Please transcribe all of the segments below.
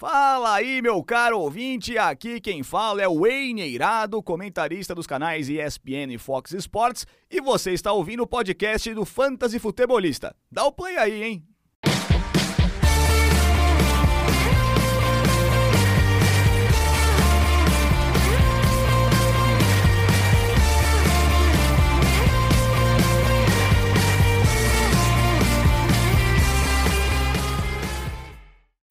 Fala aí, meu caro ouvinte, aqui quem fala é o Eneirado, comentarista dos canais ESPN e Fox Sports, e você está ouvindo o podcast do Fantasy Futebolista. Dá o play aí, hein?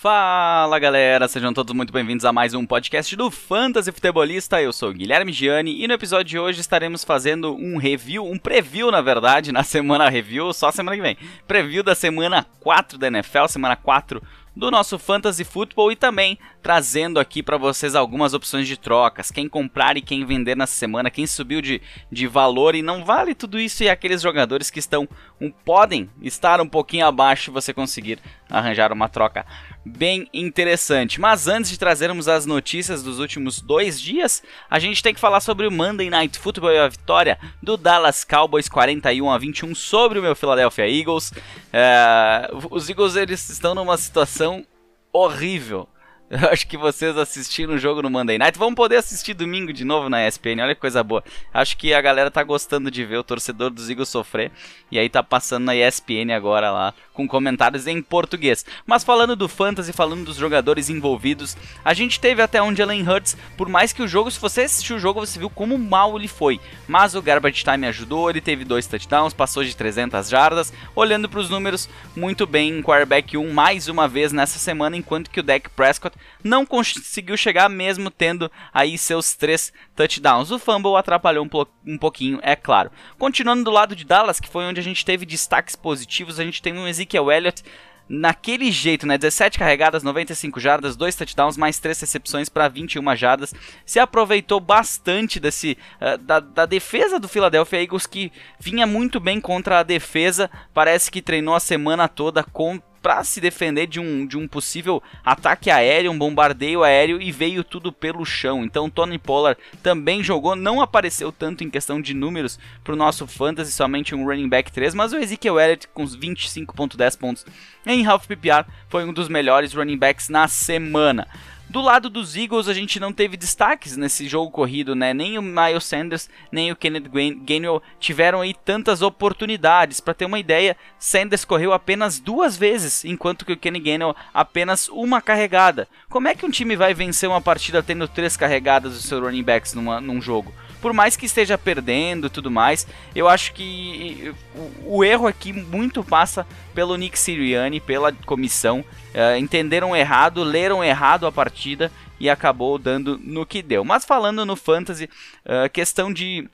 Fala galera, sejam todos muito bem-vindos a mais um podcast do Fantasy Futebolista. Eu sou Guilherme Gianni e no episódio de hoje estaremos fazendo um review, um preview na verdade, na semana review, só semana que vem. Preview da semana 4 da NFL, semana 4 do nosso Fantasy Football e também trazendo aqui para vocês algumas opções de trocas, quem comprar e quem vender nessa semana, quem subiu de, de valor e não vale tudo isso e aqueles jogadores que estão um, podem estar um pouquinho abaixo você conseguir arranjar uma troca bem interessante. Mas antes de trazermos as notícias dos últimos dois dias, a gente tem que falar sobre o Monday Night Football e a vitória do Dallas Cowboys 41 a 21 sobre o meu Philadelphia Eagles. É, os Eagles eles estão numa situação horrível eu acho que vocês assistiram o jogo no Monday Night vão poder assistir domingo de novo na ESPN. Olha que coisa boa. Acho que a galera tá gostando de ver o torcedor dos Eagles sofrer. E aí tá passando na ESPN agora lá, com comentários em português. Mas falando do Fantasy, falando dos jogadores envolvidos, a gente teve até um Jalen Hurts. Por mais que o jogo, se você assistiu o jogo, você viu como mal ele foi. Mas o Garbage Time ajudou, ele teve dois touchdowns, passou de 300 jardas. Olhando para os números, muito bem em quarterback 1 mais uma vez nessa semana, enquanto que o Dak Prescott não conseguiu chegar mesmo tendo aí seus três touchdowns. O fumble atrapalhou um, um pouquinho, é claro. Continuando do lado de Dallas, que foi onde a gente teve destaques positivos, a gente tem um Ezekiel Elliott naquele jeito, né? 17 carregadas, 95 jardas, 2 touchdowns, mais 3 recepções para 21 jardas. Se aproveitou bastante desse uh, da, da, defesa do Philadelphia Eagles que vinha muito bem contra a defesa. Parece que treinou a semana toda com para se defender de um, de um possível ataque aéreo, um bombardeio aéreo e veio tudo pelo chão. Então Tony Pollard também jogou, não apareceu tanto em questão de números para o nosso fantasy, somente um running back 3, mas o Ezekiel Elliott com 25.10 pontos em half PPR foi um dos melhores running backs na semana. Do lado dos Eagles, a gente não teve destaques nesse jogo corrido, né? Nem o Miles Sanders, nem o Kenneth Gainwell tiveram aí tantas oportunidades. Para ter uma ideia, Sanders correu apenas duas vezes, enquanto que o Kenny Gainwell apenas uma carregada. Como é que um time vai vencer uma partida tendo três carregadas dos seus running backs numa, num jogo? Por mais que esteja perdendo e tudo mais, eu acho que o, o, erro aqui muito passa pelo Nick Sirianni, pela comissão. Uh, entenderam errado, leram errado a partida e acabou dando no que deu. Mas falando no Fantasy, uh, questão de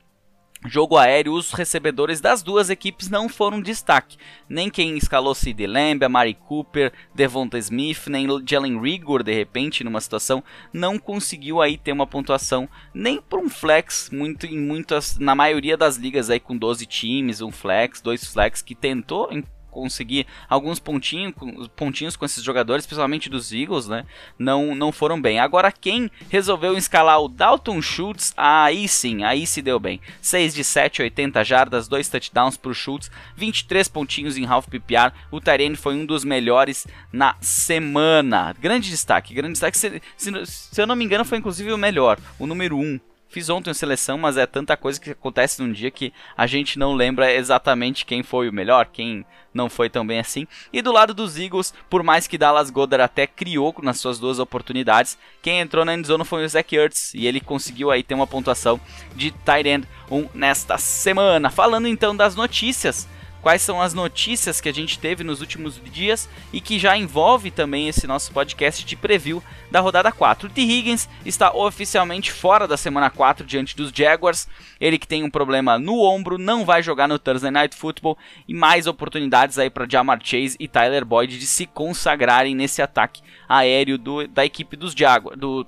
Jogo aéreo, os recebedores das duas equipes não foram destaque. Nem quem escalou CD Lamb, a Mari Cooper, Devonta Smith, nem Jalen Rigor, de repente, numa situação, não conseguiu aí ter uma pontuação nem por um flex, muito em muitas, na maioria das ligas aí com 12 times, um flex, dois flex que tentou conseguir alguns pontinhos, pontinhos com esses jogadores, principalmente dos Eagles, né? Não, não foram bem. Agora, quem resolveu escalar o Dalton Schultz, aí sim, aí se deu bem. 6 de 7, 80 jardas, 2 touchdowns para o Schultz, 23 pontinhos em half PPR. O Tyrene foi um dos melhores na semana. Grande destaque, grande destaque. Se, se, se eu não me engano, foi inclusive o melhor, o número 1 Fiz ontem uma seleção, mas é tanta coisa que acontece num dia que a gente não lembra exatamente quem foi o melhor, quem não foi tão bem assim. E do lado dos Eagles, por mais que Dallas Goddard até criou nas suas duas oportunidades, quem entrou na endzone foi o Zach Ertz e ele conseguiu aí ter uma pontuação de tight end 1 nesta semana. Falando então das notícias, quais são as notícias que a gente teve nos últimos dias e que já envolve também esse nosso podcast de preview da rodada 4. O T. Higgins está oficialmente fora da semana 4 diante dos Jaguars. Ele que tem um problema no ombro, não vai jogar no Thursday Night Football e mais oportunidades aí para Jamar Chase e Tyler Boyd de se consagrarem nesse ataque aéreo do, da equipe dos Jaguars, do,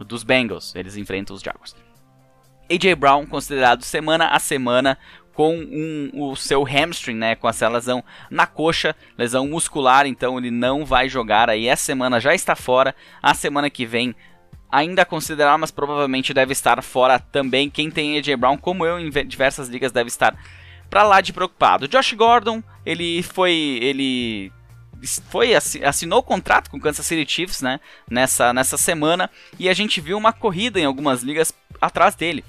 dos Bengals. Eles enfrentam os Jaguars. AJ Brown considerado semana a semana com um, o seu hamstring, né, com essa lesão na coxa, lesão muscular, então ele não vai jogar aí. Essa semana já está fora, a semana que vem ainda considerar, mas provavelmente deve estar fora também. Quem tem AJ Brown, como eu, em diversas ligas deve estar para lá de preocupado. Josh Gordon, ele foi, ele foi assinou o contrato com o Kansas City Chiefs, né? Nessa, nessa semana e a gente viu uma corrida em algumas ligas atrás dele.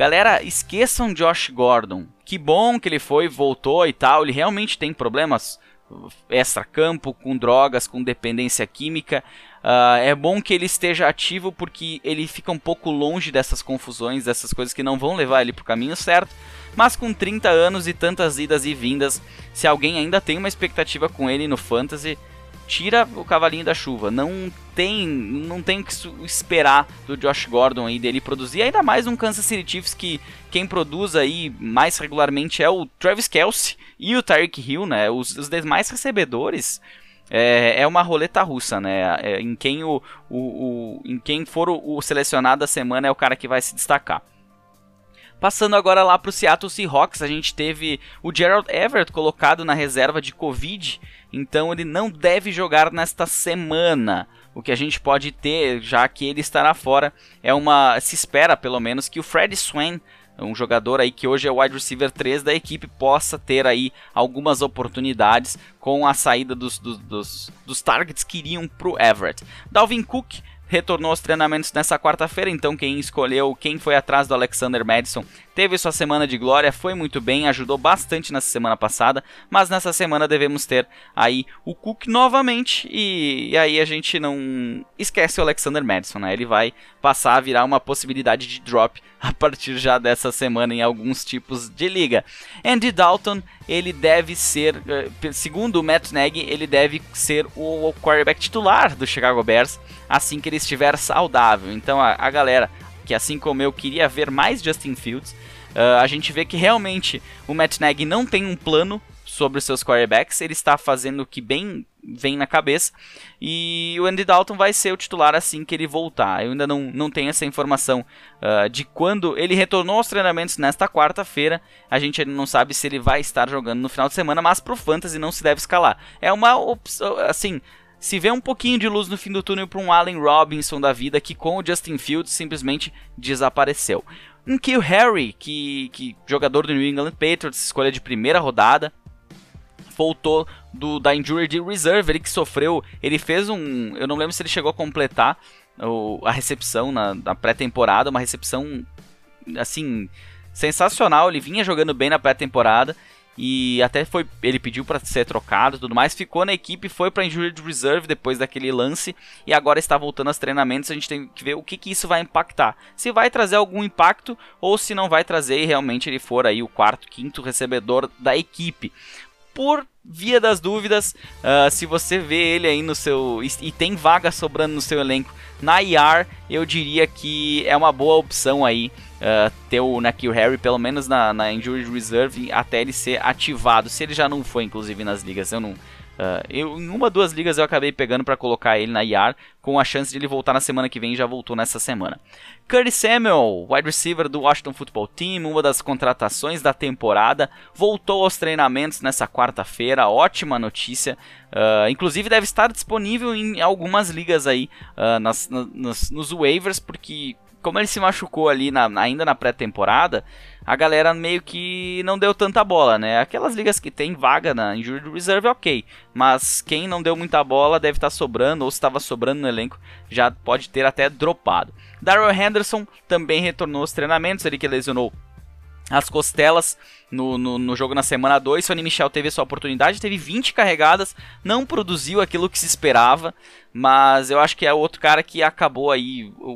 Galera, esqueçam Josh Gordon. Que bom que ele foi, voltou e tal. Ele realmente tem problemas extra-campo, com drogas, com dependência química. Uh, é bom que ele esteja ativo porque ele fica um pouco longe dessas confusões, dessas coisas que não vão levar ele para o caminho certo. Mas com 30 anos e tantas idas e vindas, se alguém ainda tem uma expectativa com ele no Fantasy, tira o cavalinho da chuva. Não tem, não tem o que esperar do Josh Gordon aí dele produzir. Ainda mais um Kansas City Chiefs que quem produz aí mais regularmente é o Travis Kelsey e o Tyreek Hill, né? Os, os demais recebedores é, é uma roleta russa, né? É, em quem o, o, o, em quem for o, o selecionado da semana é o cara que vai se destacar. Passando agora lá para o Seattle Seahawks, a gente teve o Gerald Everett colocado na reserva de Covid, então ele não deve jogar nesta semana. O que a gente pode ter, já que ele estará fora, é uma. Se espera pelo menos que o Fred Swain, um jogador aí que hoje é o wide receiver 3 da equipe, possa ter aí algumas oportunidades com a saída dos, dos, dos, dos targets que iriam para o Everett. Dalvin Cook retornou aos treinamentos nessa quarta-feira, então quem escolheu, quem foi atrás do Alexander Madison, teve sua semana de glória, foi muito bem, ajudou bastante nessa semana passada, mas nessa semana devemos ter aí o Cook novamente e, e aí a gente não esquece o Alexander Madison, né? Ele vai passar a virar uma possibilidade de drop a partir já dessa semana em alguns tipos de liga. Andy Dalton, ele deve ser, eh, segundo o Matt Nagy, ele deve ser o quarterback titular do Chicago Bears assim que ele estiver saudável. Então a, a galera que assim como eu queria ver mais Justin Fields, uh, a gente vê que realmente o Matt Nagy não tem um plano sobre os seus quarterbacks, ele está fazendo o que bem vem na cabeça. E o Andy Dalton vai ser o titular assim que ele voltar. Eu ainda não, não tenho essa informação uh, de quando ele retornou aos treinamentos nesta quarta-feira. A gente ainda não sabe se ele vai estar jogando no final de semana, mas pro Fantasy não se deve escalar. É uma opção, assim, se vê um pouquinho de luz no fim do túnel para um Allen Robinson da vida que com o Justin Fields simplesmente desapareceu. Um Kill Harry, que, que jogador do New England Patriots, escolha de primeira rodada, voltou do, da injury de reserve, ele que sofreu, ele fez um, eu não lembro se ele chegou a completar o, a recepção na, na pré-temporada, uma recepção assim sensacional, ele vinha jogando bem na pré-temporada e até foi ele pediu para ser trocado tudo mais. Ficou na equipe foi para injured reserve depois daquele lance. E agora está voltando aos treinamentos. A gente tem que ver o que, que isso vai impactar. Se vai trazer algum impacto ou se não vai trazer. E realmente ele for aí o quarto quinto recebedor da equipe. Por via das dúvidas, uh, se você vê ele aí no seu. E, tem vaga sobrando no seu elenco na IR, eu diria que é uma boa opção aí uh, ter o Nakil Harry, pelo menos na, na Injury Reserve, até ele ser ativado. Se ele já não foi, inclusive, nas ligas, eu não. Uh, eu, em uma duas ligas eu acabei pegando para colocar ele na IR, com a chance de ele voltar na semana que vem, já voltou nessa semana. Curtis Samuel, wide receiver do Washington Football Team, uma das contratações da temporada, voltou aos treinamentos nessa quarta-feira, ótima notícia. Uh, inclusive deve estar disponível em algumas ligas aí, uh, nas, nas, nos waivers, porque como ele se machucou ali na, ainda na pré-temporada, a galera meio que não deu tanta bola, né? Aquelas ligas que tem vaga na Injured Reserve, ok. Mas quem não deu muita bola deve estar tá sobrando, ou se estava sobrando no elenco, já pode ter até dropado. Daryl Henderson também retornou aos treinamentos, ele que lesionou as costelas no, no, no, jogo na semana 2. Sonny Michel teve sua oportunidade, teve 20 carregadas, não produziu aquilo que se esperava, mas eu acho que é outro cara que acabou aí o,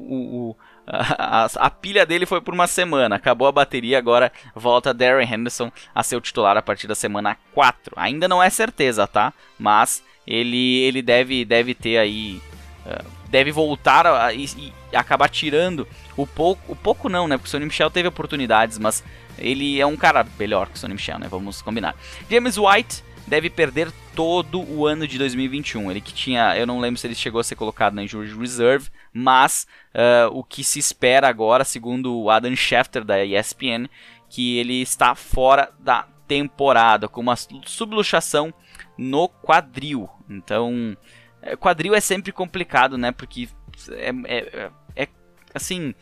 o, a, a, pilha dele foi por uma semana, acabou a bateria, agora volta Darren Henderson a ser o titular a partir da semana 4. Ainda não é certeza, tá? Mas ele, ele deve, deve ter aí. Uh, deve voltar a, e, e, acabar tirando o pouco. O pouco não, né? Porque o Sonny Michel teve oportunidades, mas ele é um cara melhor que o Sonny Michel, né? Vamos combinar. James White deve perder todo o ano de 2021. Ele que tinha, eu não lembro se ele chegou a ser colocado na Injury Reserve, mas uh, o que se espera agora, segundo o Adam Schefter da ESPN, que ele está fora da temporada com uma subluxação no quadril. Então, é, quadril é sempre complicado, né? Porque é, é, é assim,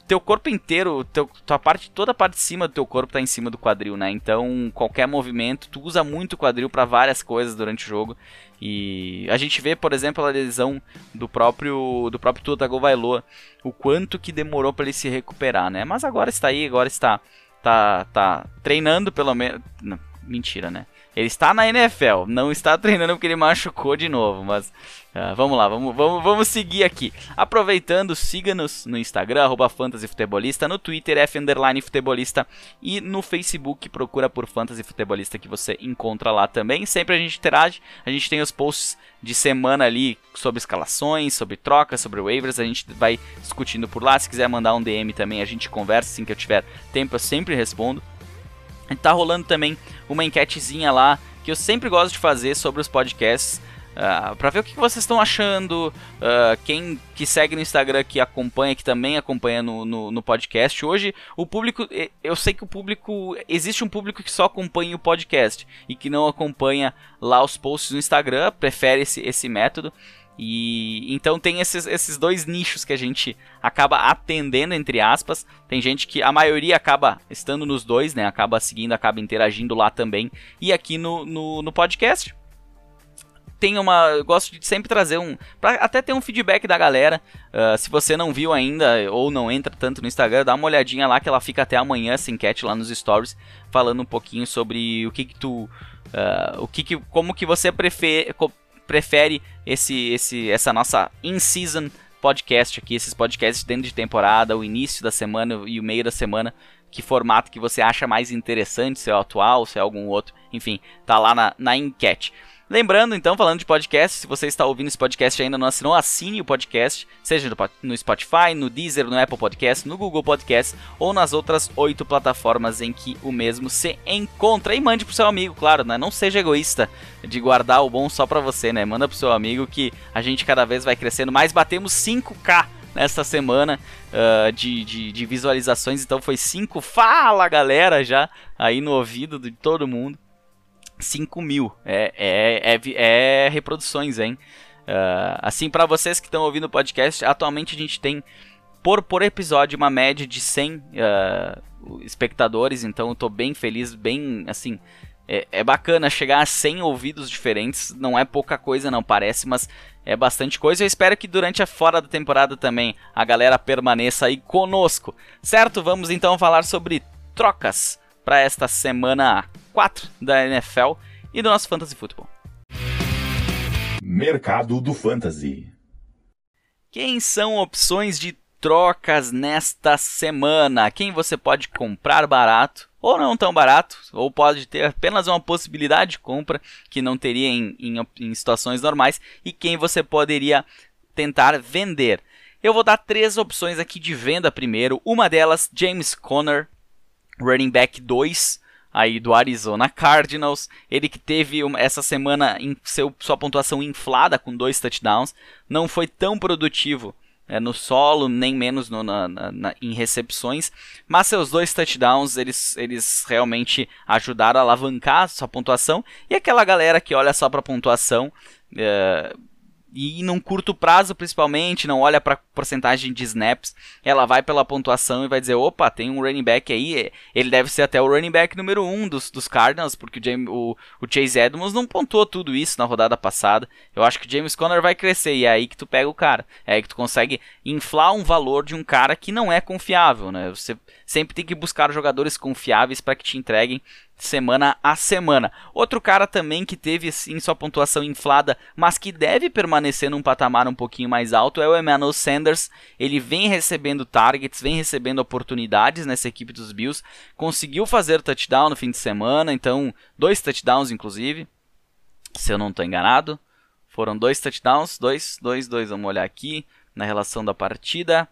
teu corpo inteiro, teu, tua parte, toda a parte de cima do teu corpo tá em cima do quadril, né? Então, qualquer movimento, tu usa muito o quadril para várias coisas durante o jogo. E a gente vê, por exemplo, a lesão do próprio do próprio Tua Tagovailoa, o quanto que demorou para ele se recuperar, né? Mas agora está aí, agora está tá tá treinando pelo menos, mentira, né? Ele está na NFL, não está treinando porque ele machucou de novo, mas uh, vamos lá, vamos, vamos, vamos seguir aqui. Aproveitando, siga-nos no Instagram, arroba fantasyfutebolista, no Twitter, F futebolista e no Facebook, procura por Fantasy Futebolista que você encontra lá também. Sempre a gente interage, a gente tem os posts de semana ali sobre escalações, sobre trocas, sobre waivers, a gente vai discutindo por lá. Se quiser mandar um DM também, a gente conversa, assim que eu tiver tempo eu sempre respondo. Tá rolando também uma enquetezinha lá que eu sempre gosto de fazer sobre os podcasts. Uh, para ver o que vocês estão achando. Uh, quem que segue no Instagram que acompanha, que também acompanha no, no, no, podcast. Hoje, o público. Eu sei que o público. Existe um público que só acompanha o podcast e que não acompanha lá os posts no Instagram, prefere esse, esse método. E então tem esses, esses dois nichos que a gente acaba atendendo, entre aspas. Tem gente que a maioria acaba estando nos dois, né? Acaba seguindo, acaba interagindo lá também. E aqui no, no, no podcast. Tem uma. Gosto de sempre trazer um. Pra até ter um feedback da galera. Uh, se você não viu ainda ou não entra tanto no Instagram, dá uma olhadinha lá que ela fica até amanhã essa enquete lá nos stories. Falando um pouquinho sobre o que, que tu. Uh, o que, que como que você prefere, prefere esse, esse, essa nossa in-season podcast aqui, esses podcasts dentro de temporada, o início da semana e o meio da semana, que formato que você acha mais interessante, se é o atual, se é algum outro, enfim, tá lá na, na enquete. Lembrando, então, falando de podcast, se você está ouvindo esse podcast e ainda não assinou, assine o podcast, seja no Spotify, no Deezer, no Apple Podcast, no Google Podcast ou nas outras oito plataformas em que o mesmo se encontra. E mande pro seu amigo, claro, né? Não seja egoísta de guardar o bom só para você, né? Manda pro seu amigo que a gente cada vez vai crescendo mais. Batemos 5K nesta semana uh, de, de, de visualizações, então foi 5. Fala, galera, já aí no ouvido de todo mundo. 5 mil. É, é, é, é reproduções, hein? Uh, assim, para vocês que estão ouvindo o podcast, atualmente a gente tem por, por episódio uma média de 100 uh, ah, espectadores, então eu tô bem feliz, bem assim. É, é, bacana chegar a 100 ouvidos diferentes, não é pouca coisa, não parece, mas é bastante coisa. Eu espero que durante a fora da temporada também a galera permaneça aí conosco, certo? Vamos então falar sobre trocas para esta semana 4 da NFL e do nosso Fantasy Football. Mercado do Fantasy. Quem são opções de trocas nesta semana? Quem você pode comprar barato ou não tão barato, ou pode ter apenas uma possibilidade de compra que não teria em, em, em situações normais, e quem você poderia tentar vender. Eu vou dar três opções aqui de venda primeiro. Uma delas, James Conner, running back 2 aí do Arizona Cardinals. Ele que teve uma, essa semana em seu, sua pontuação inflada com dois touchdowns. Não foi tão produtivo é, no solo, nem menos no, na, na, em recepções. Mas seus dois touchdowns, eles, eles realmente ajudaram a alavancar sua pontuação. E aquela galera que olha só para pontuação... É, e num curto prazo principalmente, não olha para porcentagem de snaps, ela vai pela pontuação e vai dizer, opa, tem um running back aí, ele deve ser até o running back número 1 um dos, dos Cardinals, porque o, James, o, o, Chase Edmonds não pontuou tudo isso na rodada passada, eu acho que o James Conner vai crescer, e é aí que tu pega o cara, é aí que tu consegue inflar um valor de um cara que não é confiável, né, você sempre tem que buscar jogadores confiáveis para que te entreguem semana a semana. Outro cara também que teve sim sua pontuação inflada, mas que deve permanecer num patamar um pouquinho mais alto é o Emmanuel Sanders. Ele vem recebendo targets, vem recebendo oportunidades nessa equipe dos Bills, conseguiu fazer touchdown no fim de semana, então dois touchdowns inclusive, se eu não estou enganado. Foram dois touchdowns, dois, dois, dois. Vamos olhar aqui na relação da partida.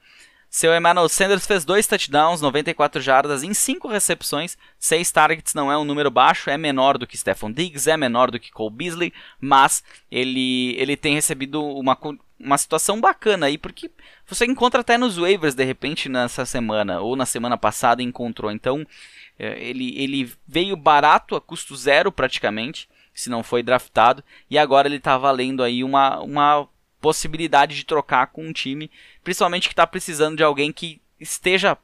Seu Emmanuel Sanders fez dois touchdowns, 94 jardas em cinco recepções, seis targets não é um número baixo, é menor do que Stephon Diggs, é menor do que Cole Beasley, mas ele, ele tem recebido uma, uma situação bacana aí, porque você encontra até nos waivers de repente nessa semana, ou na semana passada encontrou, então é, ele, ele veio barato a custo zero praticamente, se não foi draftado, e agora ele está valendo aí uma, uma possibilidade de trocar com um time, principalmente que está precisando de alguém que esteja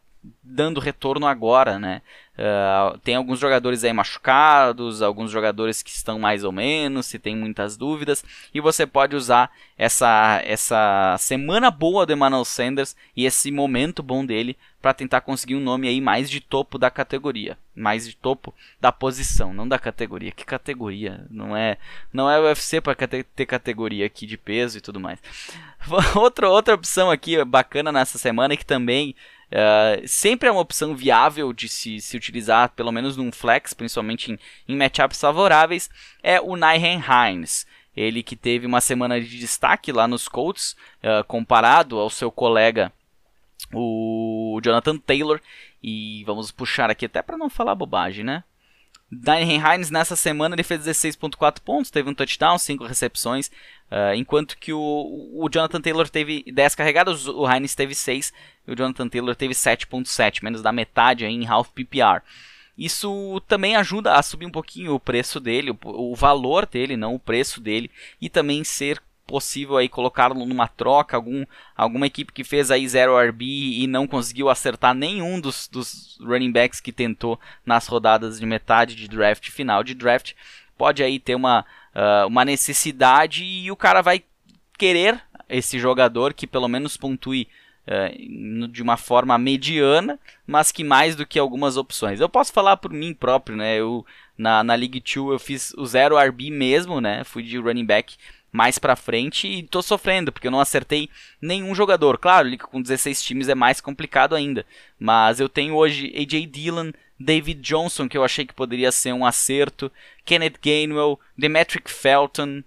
dando retorno agora, né? Uh, tem alguns jogadores aí machucados, alguns jogadores que estão mais ou menos, se tem muitas dúvidas, e você pode usar essa, essa semana boa do Emmanuel Sanders e esse momento bom dele para tentar conseguir um nome aí mais de topo da categoria, mais de topo da posição, não da categoria. Que categoria? Não é, não é UFC para ter categoria aqui de peso e tudo mais. outra outra opção aqui bacana nessa semana que também Uh, sempre é uma opção viável de se, se utilizar, pelo menos num flex, principalmente em, em matchups favoráveis, é o Nyhan Hines. Ele que teve uma semana de destaque lá nos Colts, uh, comparado ao seu colega, o Jonathan Taylor. E vamos puxar aqui até para não falar bobagem, né? Nyhan Hines nessa semana ele fez 16.4 pontos, teve um touchdown, 5 recepções, uh, enquanto que o, o Jonathan Taylor teve 10 carregadas, o Hines teve 6 e o Jonathan Taylor teve 7.7, menos da metade aí em half PPR. Isso também ajuda a subir um pouquinho o preço dele, o, o valor dele, não o preço dele, e também ser possível aí colocá-lo numa troca, algum, alguma equipe que fez aí 0 RB e não conseguiu acertar nenhum dos, dos running backs que tentou nas rodadas de metade de draft, final de draft, pode aí ter uma, uh, uma necessidade e o cara vai querer esse jogador que pelo menos pontue uh, de uma forma mediana, mas que mais do que algumas opções. Eu posso falar por mim próprio, né? Eu na, na League 2 eu fiz o 0 RB mesmo, né? Fui de running back mais pra frente e tô sofrendo, porque eu não acertei nenhum jogador. Claro, Liga com 16 times é mais complicado ainda, mas eu tenho hoje AJ Dillon, David Johnson, que eu achei que poderia ser um acerto, Kenneth Gainwell, Demetric Felton,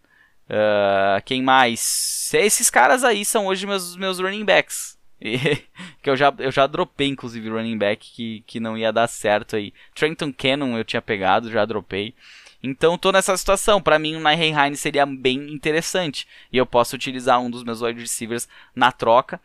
uh, quem mais? Esses caras aí são hoje meus, meus running backs. que eu já, eu já dropei, inclusive, running back que, que não ia dar certo aí. Trenton Cannon eu tinha pegado, já dropei. Então tô nessa situação. Para mim, o Hines seria bem interessante. E eu posso utilizar um dos meus wide receivers na troca.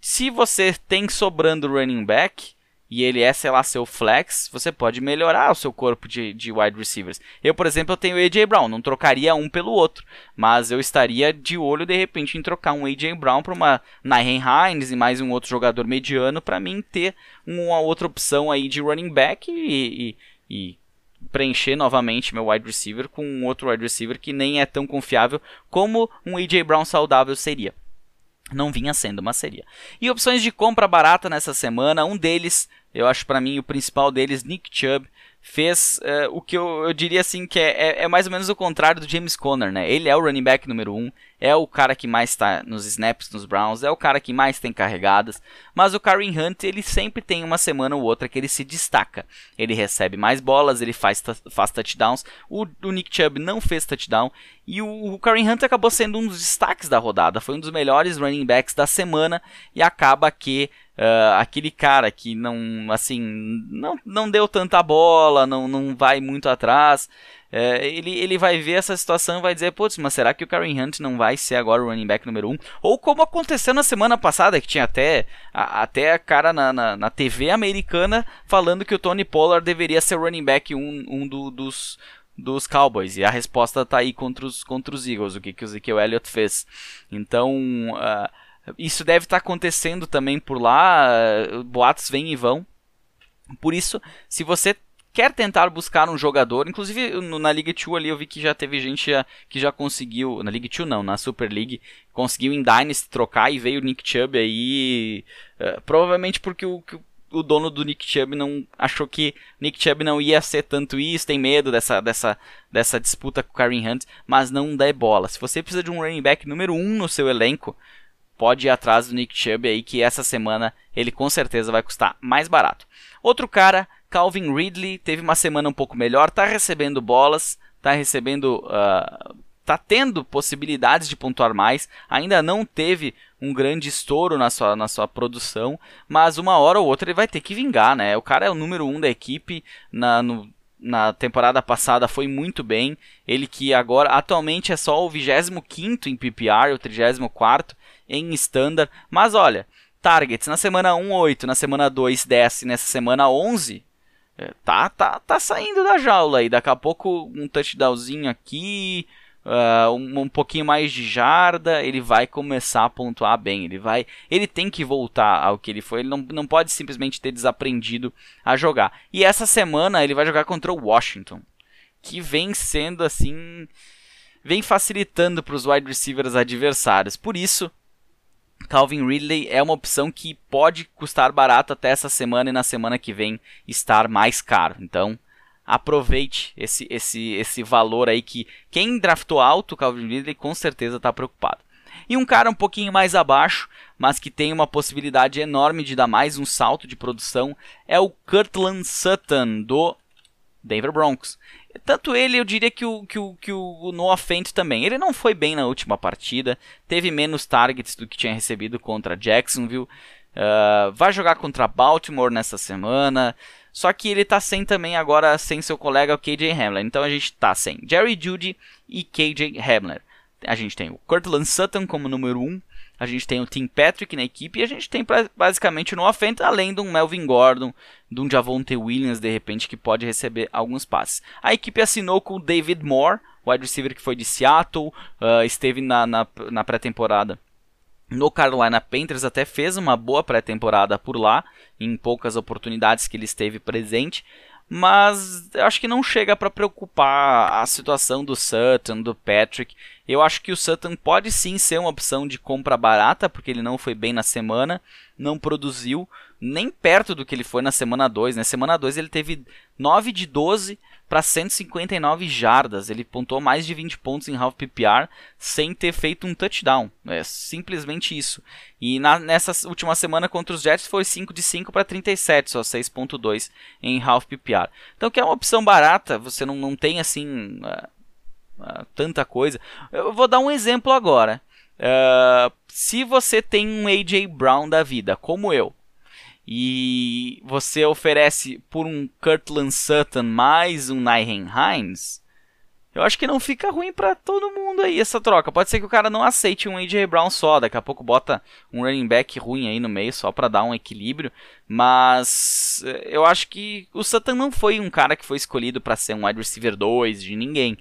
Se você tem sobrando running back, e ele é, sei lá, seu flex, você pode melhorar o seu corpo de, de wide receivers. Eu, por exemplo, eu tenho o AJ Brown, não trocaria um pelo outro, mas eu estaria de olho de repente em trocar um AJ Brown para uma Nyhen Hines e mais um outro jogador mediano para mim ter uma outra opção aí de running back e, e, e preencher novamente meu wide receiver com um outro wide receiver que nem é tão confiável como um AJ Brown saudável seria. Não vinha sendo, mas seria. E opções de compra barata nessa semana, um deles, eu acho para mim o principal deles, Nick Chubb, fez uh, o que eu, eu, diria assim que é, é, é, mais ou menos o contrário do James Conner, né? Ele é o running back número 1, um, é o cara que mais está nos snaps nos Browns, é o cara que mais tem carregadas, mas o Kareem Hunt ele sempre tem uma semana ou outra que ele se destaca. Ele recebe mais bolas, ele faz, faz touchdowns. O, o Nick Chubb não fez touchdown e o, o Kareem Hunt acabou sendo um dos destaques da rodada, foi um dos melhores running backs da semana e acaba que Uh, aquele cara que não, assim, não, não deu tanta bola, não, não vai muito atrás, uh, ele, ele vai ver essa situação e vai dizer, putz, mas será que o Karen Hunt não vai ser agora o running back número 1? Um? Ou como aconteceu na semana passada, que tinha até a, até a cara na, na, na, TV americana falando que o Tony Pollard deveria ser o running back 1 um, um do, dos, dos Cowboys. E a resposta tá aí contra os, contra os Eagles, o que, que o Ezekiel Elliott fez. Então... Uh, isso deve estar tá acontecendo também por lá, boatos vêm e vão. Por isso, se você quer tentar buscar um jogador, inclusive na League 2 ali eu vi que já teve gente que já conseguiu, na League 2 não, na Super League, conseguiu em Dynasty trocar e veio o Nick Chubb aí, uh, provavelmente porque o, o dono do Nick Chubb não achou que Nick Chubb não ia ser tanto isso, tem medo dessa, dessa, dessa disputa com o Karen Hunt, mas não dá bola. Se você precisa de um running back número 1 um no seu elenco, pode ir atrás do Nick Chubb aí, que essa semana ele com certeza vai custar mais barato. Outro cara, Calvin Ridley, teve uma semana um pouco melhor, tá recebendo bolas, tá recebendo. Uh, tendo possibilidades de pontuar mais, ainda não teve um grande estouro na sua, na sua produção, mas uma hora ou outra ele vai ter que vingar, né? O cara é o número um da equipe, na, no, na temporada passada foi muito bem. Ele que agora atualmente é só o 25 em PPR, o 34 em standard. Mas olha, targets na semana 1, 8, na semana 2, 10 e nessa semana 11, é, tá, tá, tá saindo da jaula aí. Daqui a pouco um touchdownzinho aqui, uh, um, um, pouquinho mais de jarda, ele vai começar a pontuar bem. Ele vai, ele tem que voltar ao que ele foi. Ele não, não pode simplesmente ter desaprendido a jogar. E essa semana ele vai jogar contra o Washington, que vem sendo assim, vem facilitando para os wide receivers adversários. Por isso, Calvin Ridley é uma opção que pode custar barato até essa semana e na semana que vem estar mais caro. Então, aproveite esse, esse, esse valor aí que quem draftou alto Calvin Ridley com certeza está preocupado. E um cara um pouquinho mais abaixo, mas que tem uma possibilidade enorme de dar mais um salto de produção, é o Kirtland Sutton do Denver Broncos. Tanto ele, eu diria que o, que o, que o Noah Fent também. Ele não foi bem na última partida, teve menos targets do que tinha recebido contra Jacksonville. Uh, vai jogar contra Baltimore nessa semana. Só que ele tá sem também agora, sem seu colega KJ Hamler. Então a gente tá sem Jerry Judy e KJ Hamler. A gente tem o Cortland Sutton como número 1. Um, a gente tem o Tim Patrick na equipe e a gente tem basicamente no offense, além de um Melvin Gordon, de um Javonte Williams, de repente, que pode receber alguns passes. A equipe assinou com o David Moore, wide receiver que foi de Seattle, uh, esteve na, na, na pré-temporada no Carolina Panthers até fez uma boa pré-temporada por lá, em poucas oportunidades que ele esteve presente, mas eu acho que não chega para preocupar a situação do Sutton, do Patrick. Eu acho que o Sutton pode sim ser uma opção de compra barata, porque ele não foi bem na semana, não produziu nem perto do que ele foi na semana 2. Na semana 2 ele teve 9 de 12 para 159 jardas. Ele pontuou mais de 20 pontos em half PPR sem ter feito um touchdown. É simplesmente isso. E na, nessa última semana contra os Jets foi 5 de 5 para 37, só 6.2 em half PPR. Então que é uma opção barata, você não, não tem assim uh, uh, tanta coisa. Eu vou dar um exemplo agora. Uh, se você tem um AJ Brown da vida, como eu, e você oferece por um Kirtland Sutton mais um Nyhen Hines, eu acho que não fica ruim para todo mundo aí essa troca. Pode ser que o cara não aceite um AJ Brown só, daqui a pouco bota um running back ruim aí no meio só para dar um equilíbrio, mas eh, eu acho que o Sutton não foi um cara que foi escolhido para ser um wide receiver 2 de ninguém.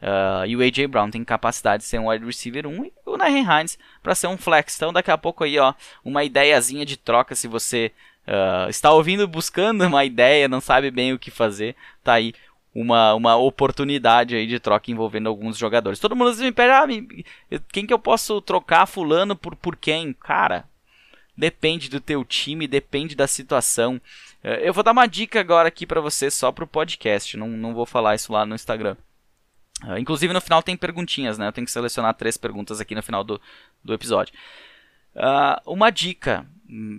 Uh, e o AJ Brown tem capacidade de ser um wide receiver 1 e o Nyhen Hines para ser um flex. Então daqui a pouco aí, ó, uma ideiazinha de troca se você uh, está ouvindo, buscando uma ideia, não sabe bem o que fazer, tá aí uma, uma oportunidade aí de troca envolvendo alguns jogadores. Todo mundo me pede, ah, quem que eu posso trocar fulano por, por quem? Cara, depende do teu time, depende da situação. Uh, eu vou dar uma dica agora aqui para você só pro podcast, não, não vou falar isso lá no Instagram. Uh, inclusive no final tem perguntinhas, né? Eu tenho que selecionar três perguntas aqui no final do, do episódio. Uma dica: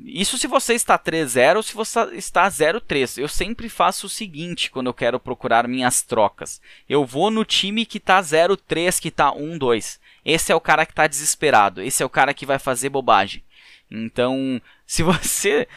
isso se você está 3-0 ou se você está 0-3. Eu sempre faço o seguinte quando eu quero procurar minhas trocas. Eu vou no time que está 0-3, que está 1-2. Esse é o cara que está desesperado. Esse é o cara que vai fazer bobagem. Então, se você.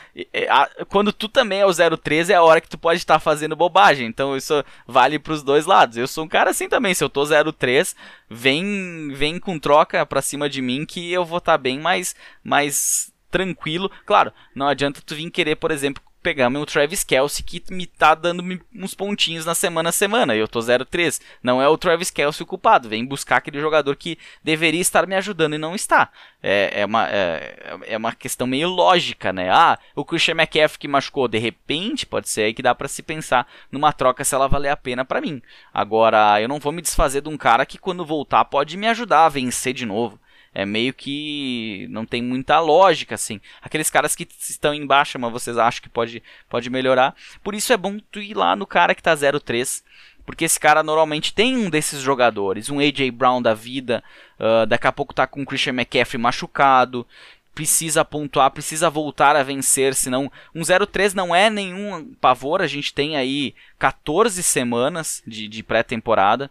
Quando tu também é o 013, é a hora que tu pode estar fazendo bobagem. Então, isso vale para os dois lados. Eu sou um cara assim também. Se eu tô 03, vem, vem com troca pra cima de mim que eu vou estar tá bem mais, mais tranquilo. Claro, não adianta tu vir querer, por exemplo, pegar meu Travis Kelsey que me tá dando uns pontinhos na semana a semana. Eu tô 0-3. Não é o Travis Kelsey o culpado. Vem buscar aquele jogador que deveria estar me ajudando e não está. É, é, uma, é, é uma questão meio lógica, né? Ah, o Christian McCaffrey que machucou de repente, pode ser aí que dá para se pensar numa troca se ela valer a pena para mim. Agora, eu não vou me desfazer de um cara que quando voltar pode me ajudar a vencer de novo é meio que não tem muita lógica assim. Aqueles caras que estão em baixa, mas vocês acham que pode, pode melhorar. Por isso é bom tu ir lá no cara que tá 0-3. Porque esse cara normalmente tem um desses jogadores, um AJ Brown da vida, uh, daqui a pouco tá com o Christian McCaffrey machucado, precisa pontuar, precisa voltar a vencer, senão um 0-3 não é nenhum pavor, a gente tem aí 14 semanas de, de pré-temporada,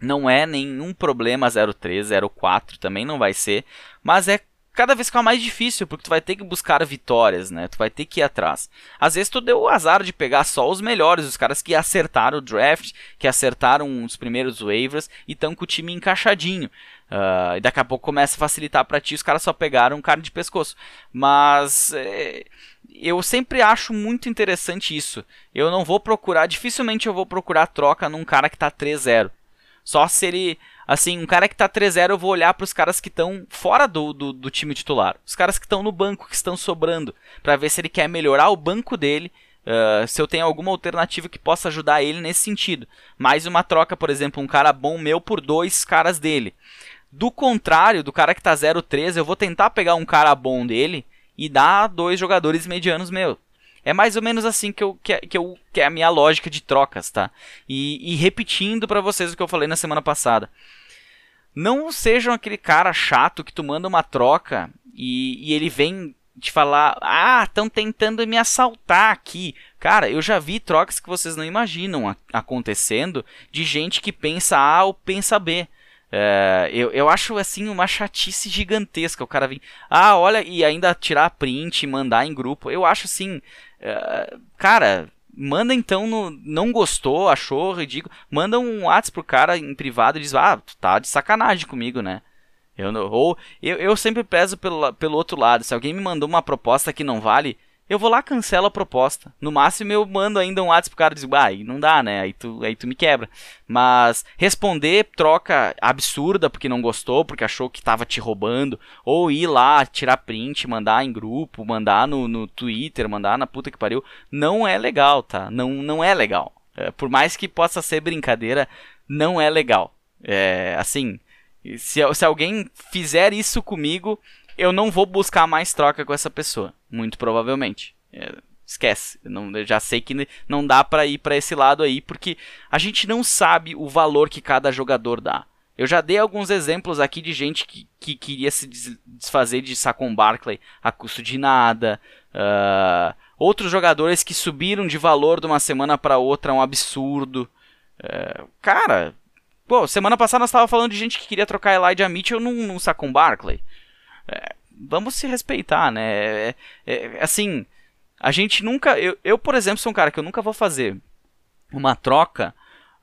não é nenhum problema 03, 04 também não vai ser, mas é cada vez ficar mais difícil, porque tu vai ter que buscar vitórias, né? Tu vai ter que ir atrás. Às vezes tu deu o azar de pegar só os melhores, os caras que acertaram o draft, que acertaram os primeiros waivers e estão com o time encaixadinho. Uh, e daqui a pouco começa a facilitar para ti, os caras só pegaram um cara de pescoço. Mas é, eu sempre acho muito interessante isso. Eu não vou procurar, dificilmente eu vou procurar troca num cara que tá 3-0. Só se ele. Assim, um cara que tá 3-0, eu vou olhar para os caras que estão fora do, do, do, time titular. Os caras que estão no banco, que estão sobrando. para ver se ele quer melhorar o banco dele. Uh, se eu tenho alguma alternativa que possa ajudar ele nesse sentido. Mais uma troca, por exemplo, um cara bom meu por dois caras dele. Do contrário, do cara que tá 0-3, eu vou tentar pegar um cara bom dele e dar dois jogadores medianos meu. É mais ou menos assim que, eu, que, que, eu, que é a minha lógica de trocas, tá? E, e repetindo para vocês o que eu falei na semana passada. Não sejam aquele cara chato que tu manda uma troca e, e ele vem te falar: ah, estão tentando me assaltar aqui. Cara, eu já vi trocas que vocês não imaginam acontecendo de gente que pensa A ou pensa B. É, eu, eu acho assim uma chatice gigantesca o cara vir, ah, olha, e ainda tirar print e mandar em grupo. Eu acho assim, é, cara, manda então no. Não gostou, achou ridículo. Manda um WhatsApp pro cara em privado e diz: Ah, tu tá de sacanagem comigo, né? Eu, ou eu, eu sempre peso pelo, pelo outro lado. Se alguém me mandou uma proposta que não vale, eu vou lá cancelo a proposta. No máximo eu mando ainda um WhatsApp pro cara e digo, ah, não dá, né? Aí tu, aí tu me quebra. Mas responder troca absurda porque não gostou, porque achou que tava te roubando, ou ir lá tirar print, mandar em grupo, mandar no, no Twitter, mandar na puta que pariu, não é legal, tá? Não, não é legal. É, por mais que possa ser brincadeira, não é legal. É, assim, se, se alguém fizer isso comigo, eu não vou buscar mais troca com essa pessoa, muito provavelmente. É, esquece, não, eu já sei que não dá para ir para esse lado aí, porque a gente não sabe o valor que cada jogador dá. Eu já dei alguns exemplos aqui de gente que, que queria se desfazer de Saquon Barkley a custo de nada. Uh, outros jogadores que subiram de valor de uma semana para outra, um absurdo. Uh, cara, pô, semana passada nós estávamos falando de gente que queria trocar Elijah Mitchell num, num Saquon Barkley. É, vamos se respeitar, né? É, é, assim, a gente nunca. Eu, eu, por exemplo, sou um cara que eu nunca vou fazer uma troca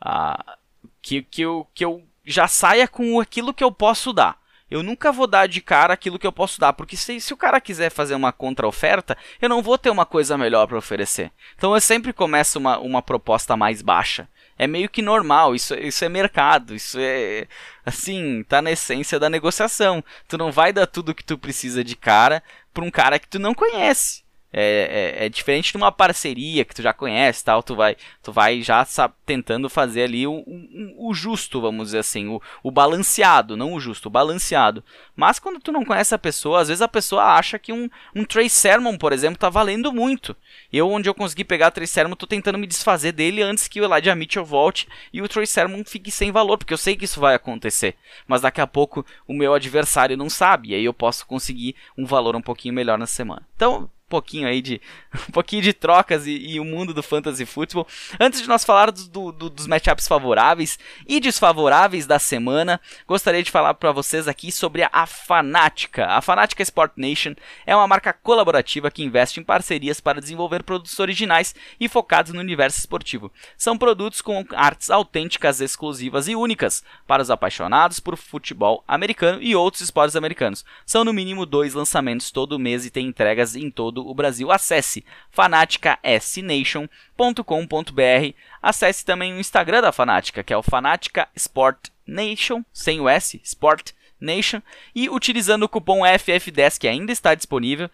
ah, que, que, eu, que eu já saia com aquilo que eu posso dar. Eu nunca vou dar de cara aquilo que eu posso dar, porque se, se o cara quiser fazer uma contra-oferta, eu não vou ter uma coisa melhor para oferecer. Então eu sempre começo uma, uma proposta mais baixa é meio que normal, isso, isso é mercado, isso é assim, tá na essência da negociação. Tu não vai dar tudo que tu precisa de cara para um cara que tu não conhece. É, é, é, diferente de uma parceria que tu já conhece tal, tu vai, tu vai já sabe, tentando fazer ali o, o, o, justo, vamos dizer assim, o, o balanceado, não o justo, o balanceado. Mas quando tu não conhece a pessoa, às vezes a pessoa acha que um, um Trace Sermon, por exemplo, tá valendo muito. Eu, onde eu consegui pegar o Trace Sermon, tô tentando me desfazer dele antes que o Elijah Mitchell volte e o Trace Sermon fique sem valor, porque eu sei que isso vai acontecer. Mas daqui a pouco o meu adversário não sabe, e aí eu posso conseguir um valor um pouquinho melhor na semana. Então, pouquinho aí de um pouquinho de trocas e, e, o mundo do fantasy football. Antes de nós falarmos do, do, dos matchups favoráveis e desfavoráveis da semana, gostaria de falar para vocês aqui sobre a Fanática. A Fanática Sport Nation é uma marca colaborativa que investe em parcerias para desenvolver produtos originais e focados no universo esportivo. São produtos com artes autênticas, exclusivas e únicas para os apaixonados por futebol americano e outros esportes americanos. São no mínimo dois lançamentos todo mês e tem entregas em todo o Brasil. Acesse fanaticasnation.com.br. Acesse também o Instagram da Fanática, que é o Fanática Sport Nation, sem o S, Sport Nation, e utilizando o cupom FF10 que ainda está disponível.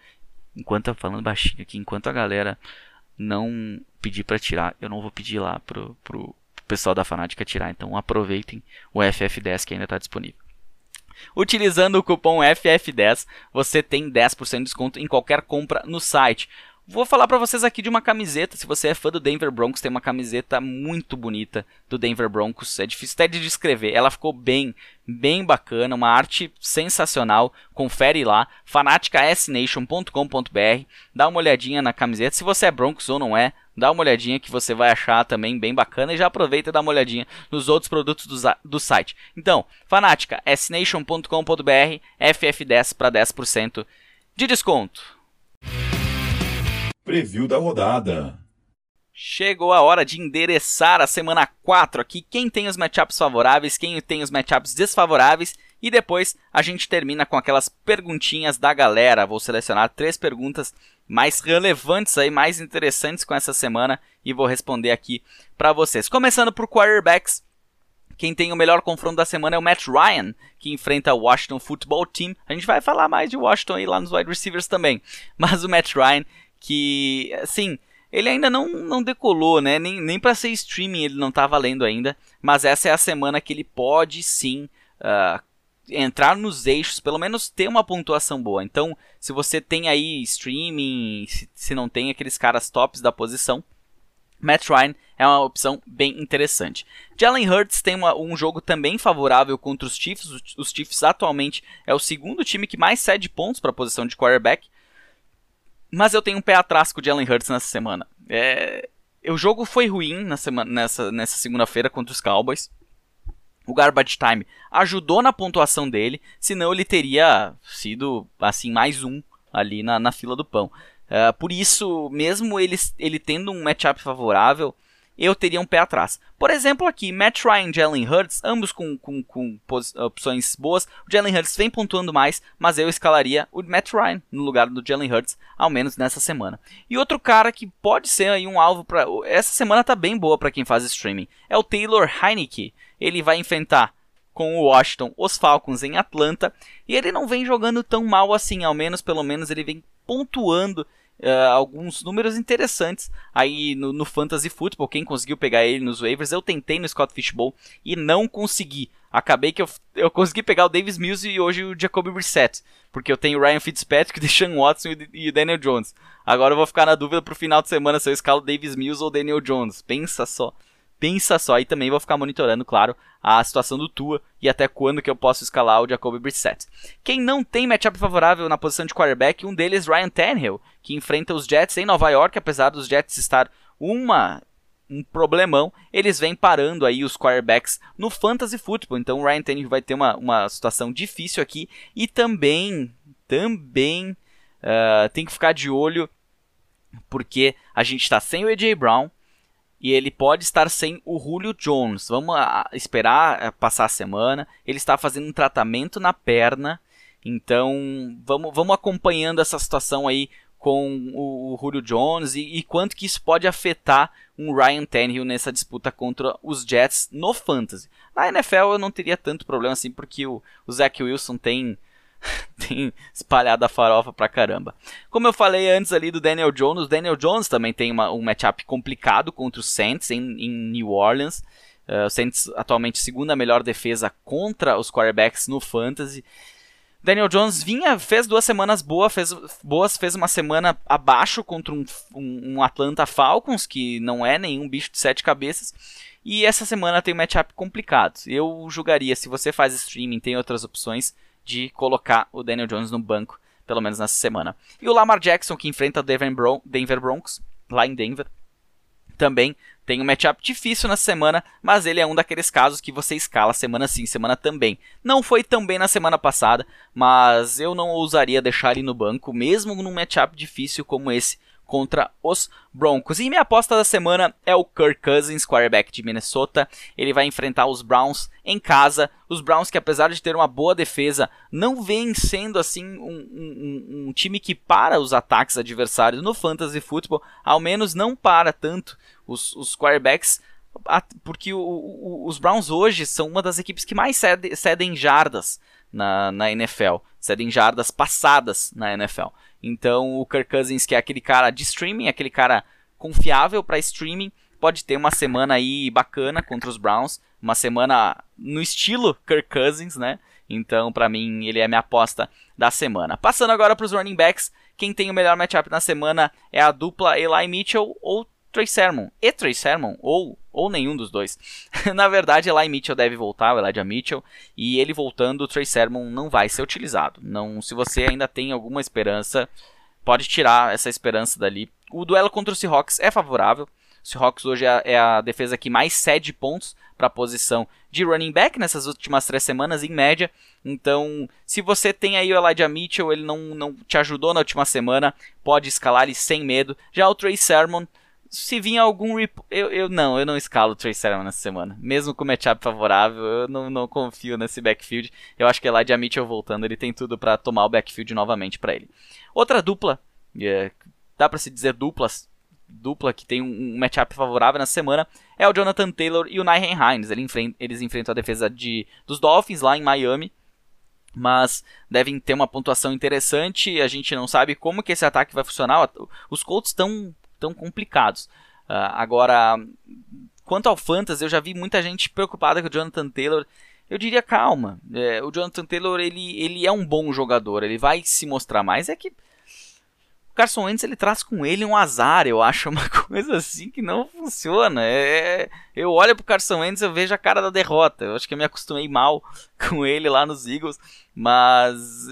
Enquanto falando baixinho aqui, enquanto a galera não pedir para tirar, eu não vou pedir lá pro, pro pessoal da Fanática tirar, então aproveitem o FF10 que ainda está disponível. Utilizando o cupom FF10, você tem 10% de desconto em qualquer compra no site. Vou falar para vocês aqui de uma camiseta. Se você é fã do Denver Broncos, tem uma camiseta muito bonita do Denver Broncos. É difícil até de descrever. Ela ficou bem, bem bacana, uma arte sensacional. Confere lá, fanaticasnation.com.br. Dá uma olhadinha na camiseta. Se você é Broncos ou não é, dá uma olhadinha que você vai achar também bem bacana e já aproveita e dá uma olhadinha nos outros produtos do, do site. Então, fanática, snation.com.br, FF10 para 10% de desconto. Preview da rodada. Chegou a hora de endereçar a semana 4 aqui, quem tem os matchups favoráveis, quem tem os matchups desfavoráveis e depois a gente termina com aquelas perguntinhas da galera. Vou selecionar três perguntas mais relevantes aí, mais interessantes com essa semana e vou responder aqui para vocês. Começando por quarterbacks, Quem tem o melhor confronto da semana é o Matt Ryan, que enfrenta o Washington Football Team. A gente vai falar mais de Washington aí lá nos wide receivers também. Mas o Matt Ryan, que, assim, ele ainda não, não decolou, né? Nem, nem para ser streaming ele não tá valendo ainda. Mas essa é a semana que ele pode sim uh, entrar nos eixos, pelo menos ter uma pontuação boa. Então, se você tem aí streaming, se, se não tem aqueles caras tops da posição, Matt Ryan é uma opção bem interessante. Jalen Hurts tem uma, um jogo também favorável contra os Chiefs. Os Chiefs atualmente é o segundo time que mais cede pontos para a posição de quarterback. Mas eu tenho um pé atrás com o Jalen Hurts nessa semana. É, o jogo foi ruim na semana, nessa, nessa segunda-feira contra os Cowboys. O garbage time ajudou na pontuação dele, senão ele teria sido assim mais um ali na, na fila do pão. Uh, por isso, mesmo ele, ele tendo um matchup favorável, eu teria um pé atrás. Por exemplo, aqui, Matt Ryan e Jalen Hurts, ambos com, com, com opções boas. O Jalen Hurts vem pontuando mais, mas eu escalaria o Matt Ryan no lugar do Jalen Hurts, ao menos nessa semana. E outro cara que pode ser aí um alvo para essa semana tá bem boa para quem faz streaming, é o Taylor Heineke. Ele vai enfrentar com o Washington os Falcons em Atlanta e ele não vem jogando tão mal assim, ao menos pelo menos ele vem pontuando Uh, alguns números interessantes aí no, no, Fantasy Football. Quem conseguiu pegar ele nos waivers, eu tentei no Scott Fishbowl e não consegui. Acabei que eu, eu consegui pegar o Davis Mills e hoje o Jacoby Brissett, porque eu tenho Ryan Fitzpatrick, Deshaun Watson e o Daniel Jones. Agora eu vou ficar na dúvida pro final de semana se eu escalo Davis Mills ou Daniel Jones. Pensa só. Pensa só, e também vou ficar monitorando, claro, a situação do Tua e até quando que eu posso escalar o Jacoby Brissett. Quem não tem matchup favorável na posição de quarterback, um deles Ryan Tannehill, que enfrenta os Jets em Nova York, apesar dos Jets estar uma um problemão, eles vêm parando aí os quarterbacks no fantasy football. Então o Ryan Tannehill vai ter uma, uma situação difícil aqui e também também uh, tem que ficar de olho porque a gente está sem o AJ Brown, e ele pode estar sem o Julio Jones. Vamos esperar eh, passar a semana. Ele está fazendo um tratamento na perna, então vamos, vamos acompanhando essa situação aí com o, o Julio Jones e, e, quanto que isso pode afetar um Ryan Tannehill nessa disputa contra os Jets no Fantasy. Na NFL eu não teria tanto problema assim, porque o, o Zach Wilson tem tem espalhado a farofa pra caramba. Como eu falei antes ali do Daniel Jones, o Daniel Jones também tem uma, um matchup complicado contra o Saints em, em New Orleans. Uh, o Saints atualmente segunda melhor defesa contra os quarterbacks no fantasy. Daniel Jones vinha, fez duas semanas boa, fez, boas, fez uma semana abaixo contra um, um, um, Atlanta Falcons, que não é nenhum bicho de sete cabeças. E essa semana tem um matchup complicado. Eu julgaria, se você faz streaming, tem outras opções, de colocar o Daniel Jones no banco, pelo menos nessa semana. E o Lamar Jackson, que enfrenta o Denver, Bron Denver Broncos, lá em Denver, também tem um matchup difícil na semana, mas ele é um daqueles casos que você escala semana sim, semana também. Não foi tão bem na semana passada, mas eu não ousaria deixar ele no banco, mesmo num matchup difícil como esse contra os Broncos. E minha aposta da semana é o Kirk Cousins, quarterback de Minnesota. Ele vai enfrentar os Browns em casa. Os Browns que apesar de ter uma boa defesa, não vem sendo assim um, um, um time que para os ataques adversários no fantasy football. Ao menos não para tanto os, os quarterbacks porque o, o, os Browns hoje são uma das equipes que mais cedem, jardas na, na NFL, cedem jardas passadas na NFL. Então o Kirk Cousins, que é aquele cara de streaming, aquele cara confiável para streaming, pode ter uma semana aí bacana contra os Browns, uma semana no estilo Kirk Cousins, né? Então, para mim, ele é minha aposta da semana. Passando agora para os running backs, quem tem o melhor matchup na semana é a dupla Eli Mitchell ou Trey Sermon. E Trey Sermon, ou, ou nenhum dos dois. Na verdade, Eli Mitchell deve voltar, o Elijah Mitchell, e ele voltando, o Trey Sermon não vai ser utilizado. Não, se você ainda tem alguma esperança, pode tirar essa esperança dali. O duelo contra o Seahawks é favorável. O Seahawks hoje é a, é defesa que mais cede pontos para a posição de running back nessas últimas três semanas, em média. Então, se você tem aí o Elijah Mitchell, ele não, não te ajudou na última semana, pode escalar ele sem medo. Já o Trey Sermon se vir algum rep... eu, eu não, eu não escalo o Trey Sermon nessa semana. Mesmo com o matchup favorável, eu não, não confio nesse backfield. Eu acho que Elijah Mitchell voltando, ele tem tudo para tomar o backfield novamente para ele. Outra dupla, é, dá para se dizer duplas, dupla que tem um, um matchup favorável na semana é o Jonathan Taylor e o Nyhan Hines. Eles enfrentam, eles enfrentam a defesa de, dos Dolphins lá em Miami mas devem ter uma pontuação interessante. A gente não sabe como que esse ataque vai funcionar. Os Colts estão tão complicados. Uh, agora, quanto ao fantasy, eu já vi muita gente preocupada com o Jonathan Taylor. Eu diria calma. É, o Jonathan Taylor ele, ele é um bom jogador. Ele vai se mostrar mais. É que Carson Wentz ele traz com ele um azar, eu acho uma coisa assim que não funciona. É, eu olho pro Carson Wentz eu vejo a cara da derrota. Eu acho que eu me acostumei mal com ele lá nos Eagles, mas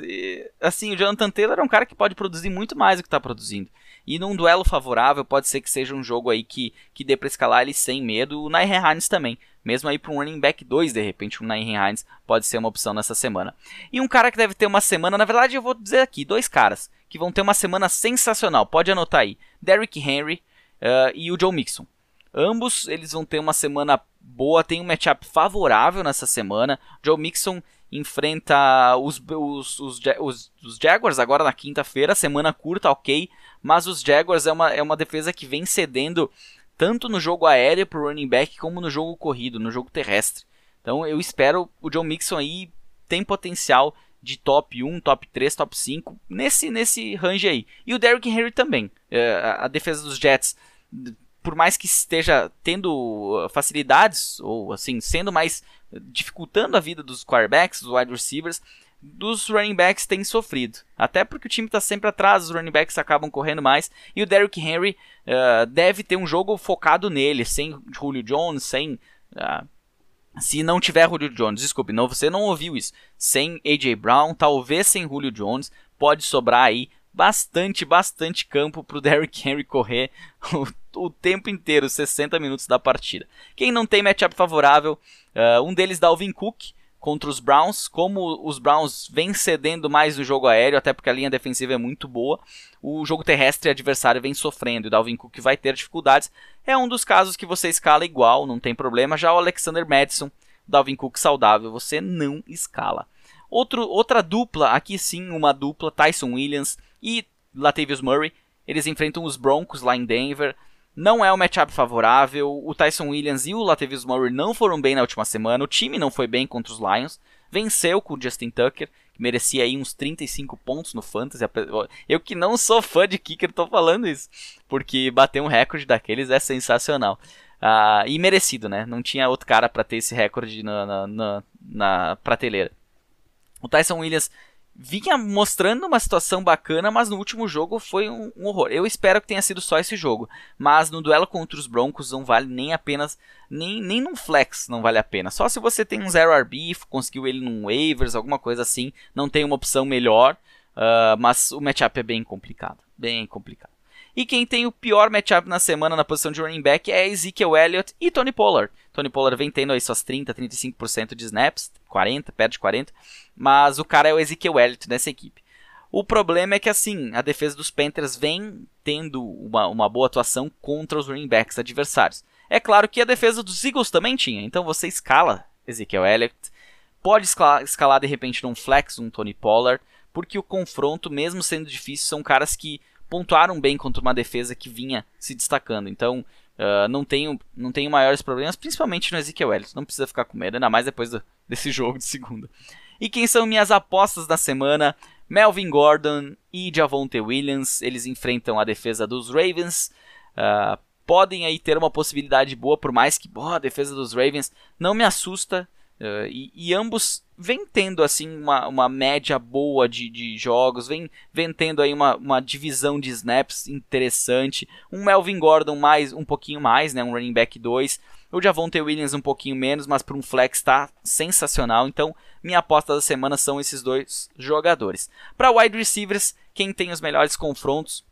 assim, o Jonathan Taylor é um cara que pode produzir muito mais do que está produzindo. E num duelo favorável, pode ser que seja um jogo aí que, que dê para escalar ele sem medo. O Nair Hines também. Mesmo aí para um running back 2, de repente, o Nair Hines pode ser uma opção nessa semana. E um cara que deve ter uma semana, na verdade, eu vou dizer aqui, dois caras que vão ter uma semana sensacional. Pode anotar aí. Derrick Henry uh, e o Joe Mixon. Ambos eles vão ter uma semana boa, tem um matchup favorável nessa semana. Joe Mixon enfrenta os, os, os, os, os Jaguars agora na quinta-feira, semana curta, ok. Mas os Jaguars é uma, é uma defesa que vem cedendo tanto no jogo aéreo para o running back como no jogo corrido, no jogo terrestre. Então eu espero o Joe Mixon aí tem potencial de top 1, top 3, top 5, nesse, nesse range aí. E o Derrick Henry também. É, a defesa dos Jets, por mais que esteja tendo uh, facilidades, ou assim, sendo mais. dificultando a vida dos quarterbacks, dos wide receivers, dos running backs tem sofrido. Até porque o time está sempre atrás, os running backs acabam correndo mais. E o Derrick Henry uh, deve ter um jogo focado nele, sem Julio Jones, sem. Uh, se não tiver Julio Jones, desculpe, não, você não ouviu isso. Sem AJ Brown, talvez sem Julio Jones, pode sobrar aí bastante, bastante campo para o Derrick Henry correr o, o, tempo inteiro, 60 minutos da partida. Quem não tem matchup favorável, uh, um deles Dalvin Cook contra os Browns, como os Browns vêm cedendo mais no jogo aéreo, até porque a linha defensiva é muito boa, o jogo terrestre adversário vem sofrendo e o Dalvin Cook vai ter dificuldades. É um dos casos que você escala igual, não tem problema. Já o Alexander Madison, Dalvin Cook saudável, você não escala. Outro, outra dupla, aqui sim, uma dupla, Tyson Williams e Latavius Murray. Eles enfrentam os Broncos lá em Denver. Não é um matchup favorável. O Tyson Williams e o Latavius Murray não foram bem na última semana. O time não foi bem contra os Lions. Venceu com o Justin Tucker, que merecia aí uns 35 pontos no Fantasy. Eu que não sou fã de kicker tô falando isso. Porque bater um recorde daqueles é sensacional. Uh, e merecido, né? Não tinha outro cara para ter esse recorde na, na, na, na prateleira. O Tyson Williams vinha mostrando uma situação bacana, mas no último jogo foi um, um, horror. Eu espero que tenha sido só esse jogo, mas no duelo contra os Broncos não vale nem apenas nem nem num flex não vale a pena. Só se você tem um zero RB, conseguiu ele num waivers, alguma coisa assim, não tem uma opção melhor, uh, mas o matchup é bem complicado, bem complicado. E quem tem o pior matchup na semana na posição de running back é Ezekiel Elliott e Tony Pollard. Tony Pollard vem tendo aí suas 30, 35% de snaps, 40, perto de 40, mas o cara é o Ezekiel Elliott nessa equipe. O problema é que assim, a defesa dos Panthers vem tendo uma, uma boa atuação contra os running backs adversários. É claro que a defesa dos Eagles também tinha, então você escala Ezekiel Elliott, pode escalar, escalar de repente num flex, um Tony Pollard, porque o confronto, mesmo sendo difícil, são caras que pontuaram bem contra uma defesa que vinha se destacando. Então, uh, não, tenho, não tenho maiores problemas, principalmente no Ezekiel Elliott. Não precisa ficar com medo, ainda mais depois do, desse jogo de segunda. E quem são minhas apostas da semana? Melvin Gordon e Javonte Williams. Eles enfrentam a defesa dos Ravens. Uh, podem aí ter uma possibilidade boa, por mais que boa, a defesa dos Ravens não me assusta. Uh, e, e, ambos vem tendo assim uma, uma média boa de, de jogos, vem, vem tendo aí uma, uma divisão de snaps interessante. Um Melvin Gordon mais um pouquinho mais, né, um running back 2. O Javonte Williams um pouquinho menos, mas para um flex está sensacional. Então, minha aposta da semana são esses dois jogadores. Para wide receivers, quem tem os melhores confrontos?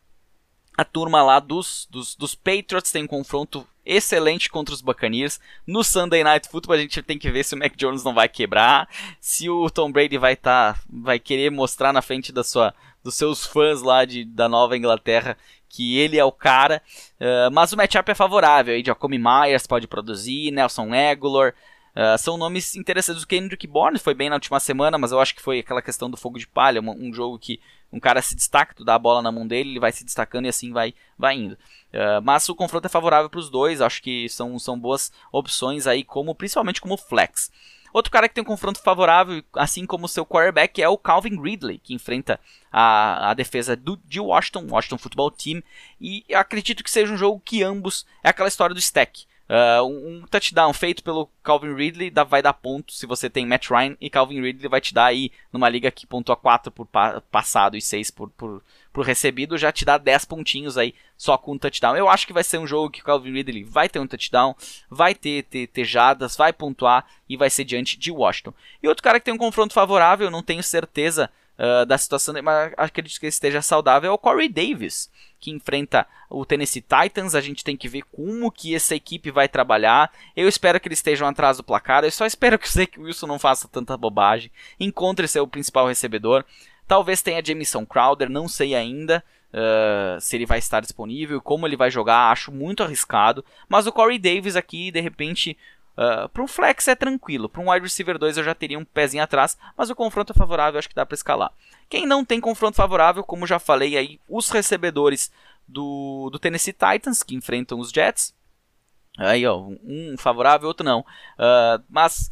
A turma lá dos, dos, dos Patriots tem um confronto excelente contra os Buccaneers. No Sunday Night Football a gente tem que ver se o Mac Jones não vai quebrar, se o Tom Brady vai tá, vai querer mostrar na frente da sua, dos seus fãs lá de, da Nova Inglaterra que ele é o cara. Uh, mas o matchup é favorável. Aí Jacoby Myers pode produzir, Nelson Aguilar. Uh, são nomes interessantes. O Kendrick Bourne foi bem na última semana, mas eu acho que foi aquela questão do fogo de palha, um, um jogo que um cara se destaca, tu dá a bola na mão dele, ele vai se destacando e assim vai, vai indo. Uh, mas o confronto é favorável para os dois, acho que são, são boas opções aí, como principalmente como flex. Outro cara que tem um confronto favorável, assim como seu quarterback, é o Calvin Ridley, que enfrenta a, a defesa do, de Washington, Washington Football Team. E acredito que seja um jogo que ambos é aquela história do stack. Uh, um, touchdown feito pelo Calvin Ridley dá, vai dar ponto se você tem Matt Ryan e Calvin Ridley vai te dar aí numa liga que pontua 4 por pa passado e 6 por, por, por, recebido, já te dá 10 pontinhos aí só com um touchdown. Eu acho que vai ser um jogo que o Calvin Ridley vai ter um touchdown, vai ter, ter, ter jadas, vai pontuar e vai ser diante de Washington. E outro cara que tem um confronto favorável, não tenho certeza uh, da situação, mas acredito que ele esteja saudável, é o Corey Davis que enfrenta o Tennessee Titans. A gente tem que ver como que essa equipe vai trabalhar. Eu espero que eles estejam atrás do placar. Eu só espero que o Zach Wilson não faça tanta bobagem. Encontre seu principal recebedor. Talvez tenha Jamison Crowder, não sei ainda. Uh, se ele vai estar disponível, como ele vai jogar, acho muito arriscado. Mas o Corey Davis aqui, de repente, Uh, para um flex é tranquilo, para um wide receiver 2 eu já teria um pezinho atrás, mas o confronto é favorável, acho que dá para escalar. Quem não tem confronto favorável, como já falei aí, os recebedores do, do Tennessee Titans, que enfrentam os Jets. Aí, ó, um favorável, outro não. Uh, mas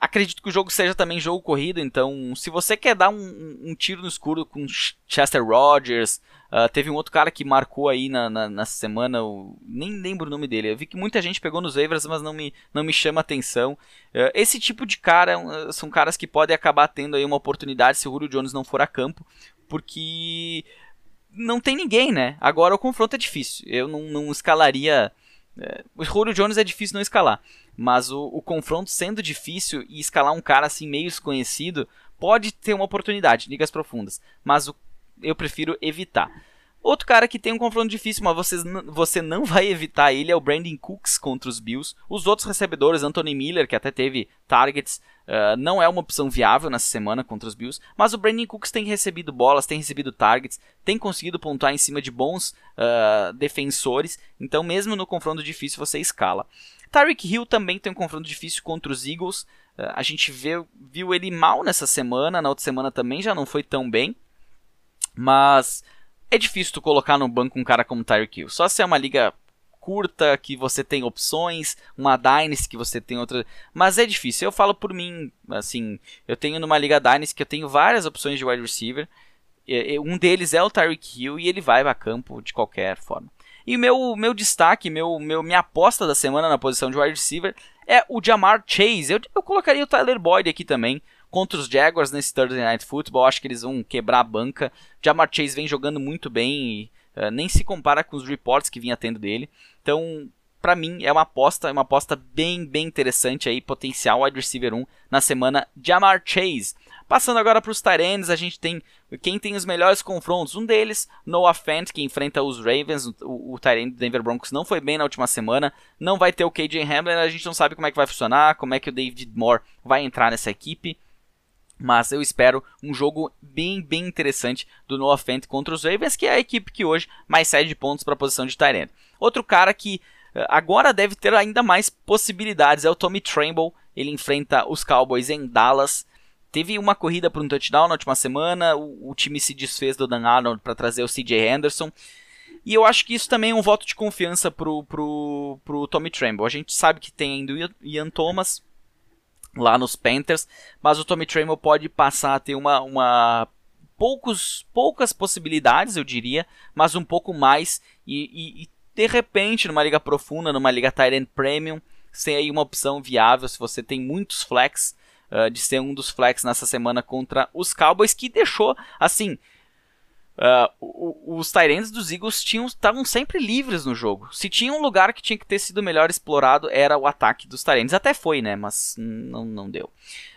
acredito que o jogo seja também jogo corrido, então se você quer dar um, um tiro no escuro com Chester Rogers, uh, teve um outro cara que marcou aí na, na, na, semana, eu nem lembro o nome dele, eu vi que muita gente pegou nos waivers, mas não me, não me chama atenção. Uh, esse tipo de cara uh, são caras que podem acabar tendo aí uma oportunidade se o Julio Jones não for a campo, porque não tem ninguém, né? Agora o confronto é difícil, eu não, não escalaria... É, o Julio Jones é difícil não escalar. Mas o, o confronto sendo difícil e escalar um cara assim meio desconhecido pode ter uma oportunidade, ligas profundas. Mas o, eu prefiro evitar. Outro cara que tem um confronto difícil, mas vocês, você não vai evitar ele, é o Brandon Cooks contra os Bills. Os outros recebedores, Anthony Miller, que até teve targets, uh, não é uma opção viável nessa semana contra os Bills. Mas o Brandon Cooks tem recebido bolas, tem recebido targets, tem conseguido pontuar em cima de bons uh, defensores. Então, mesmo no confronto difícil, você escala. Tyreek Hill também tem um confronto difícil contra os Eagles. Uh, a gente vê, viu ele mal nessa semana, na outra semana também já não foi tão bem. Mas é difícil tu colocar no banco um cara como Tyreek Hill. Só se é uma liga curta, que você tem opções, uma Dynasty que você tem outra. Mas é difícil. Eu falo por mim, assim, eu tenho numa liga Dynasty que eu tenho várias opções de wide receiver. Um deles é o Tyreek Hill e ele vai a campo de qualquer forma. E meu, meu destaque, meu, meu, minha aposta da semana na posição de wide receiver é o Jamar Chase. Eu, eu colocaria o Tyler Boyd aqui também contra os Jaguars nesse Thursday Night Football. Acho que eles vão quebrar a banca. Jamar Chase vem jogando muito bem e uh, nem se compara com os reports que vinha tendo dele. Então, para mim é uma aposta, é uma aposta bem, bem interessante aí, potencial wide receiver 1 na semana Jamar Chase. Passando agora para os Tyrants, a gente tem quem tem os melhores confrontos. Um deles, Noah Fant, que enfrenta os Ravens. O, o Tyrant do Denver Broncos não foi bem na última semana. Não vai ter o KJ Hamler. A gente não sabe como é que vai funcionar, como é que o David Moore vai entrar nessa equipe. Mas eu espero um jogo bem, bem interessante do Noah Fant contra os Ravens, que é a equipe que hoje mais cede pontos para a posição de Tyrant. Outro cara que eh, agora deve ter ainda mais possibilidades é o Tommy Tremble. Ele enfrenta os Cowboys em Dallas. Teve uma corrida para um touchdown na última semana, o, o time se desfez do Dan Arnold para trazer o CJ Henderson. E eu acho que isso também é um voto de confiança pro, pro, pro Tommy Tremble. A gente sabe que tem ainda o Ian Thomas lá nos Panthers, mas o Tommy Tremble pode passar a ter uma, uma poucos, poucas possibilidades, eu diria, mas um pouco mais e, e, e de repente numa liga profunda, numa liga Tyrant Premium, ser aí uma opção viável se você tem muitos flex uh, de ser um dos flex nessa semana contra os Cowboys, que deixou, assim, uh, os Tyrants dos Eagles estavam sempre livres no jogo. Se tinha um lugar que tinha que ter sido melhor explorado, era o ataque dos Tyrants. Até foi, né, mas não, não deu.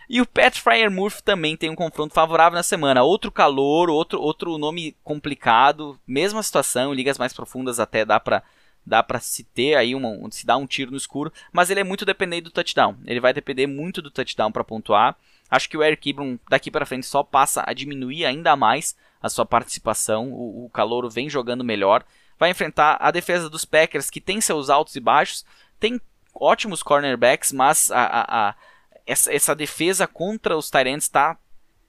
E o Pat Fryer Murphy também tem um confronto favorável na semana. Outro calor, outro, outro nome complicado, mesma situação, ligas mais profundas até dá para dá para se ter aí uma, se dar um tiro no escuro, mas ele é muito dependente do touchdown. Ele vai depender muito do touchdown para pontuar. Acho que o Eric Ibram daqui para frente só passa a diminuir ainda mais a sua participação. O, o Calouro vem jogando melhor. Vai enfrentar a defesa dos Packers, que tem seus altos e baixos. Tem ótimos cornerbacks, mas a, a, a essa, essa, defesa contra os Tyrants está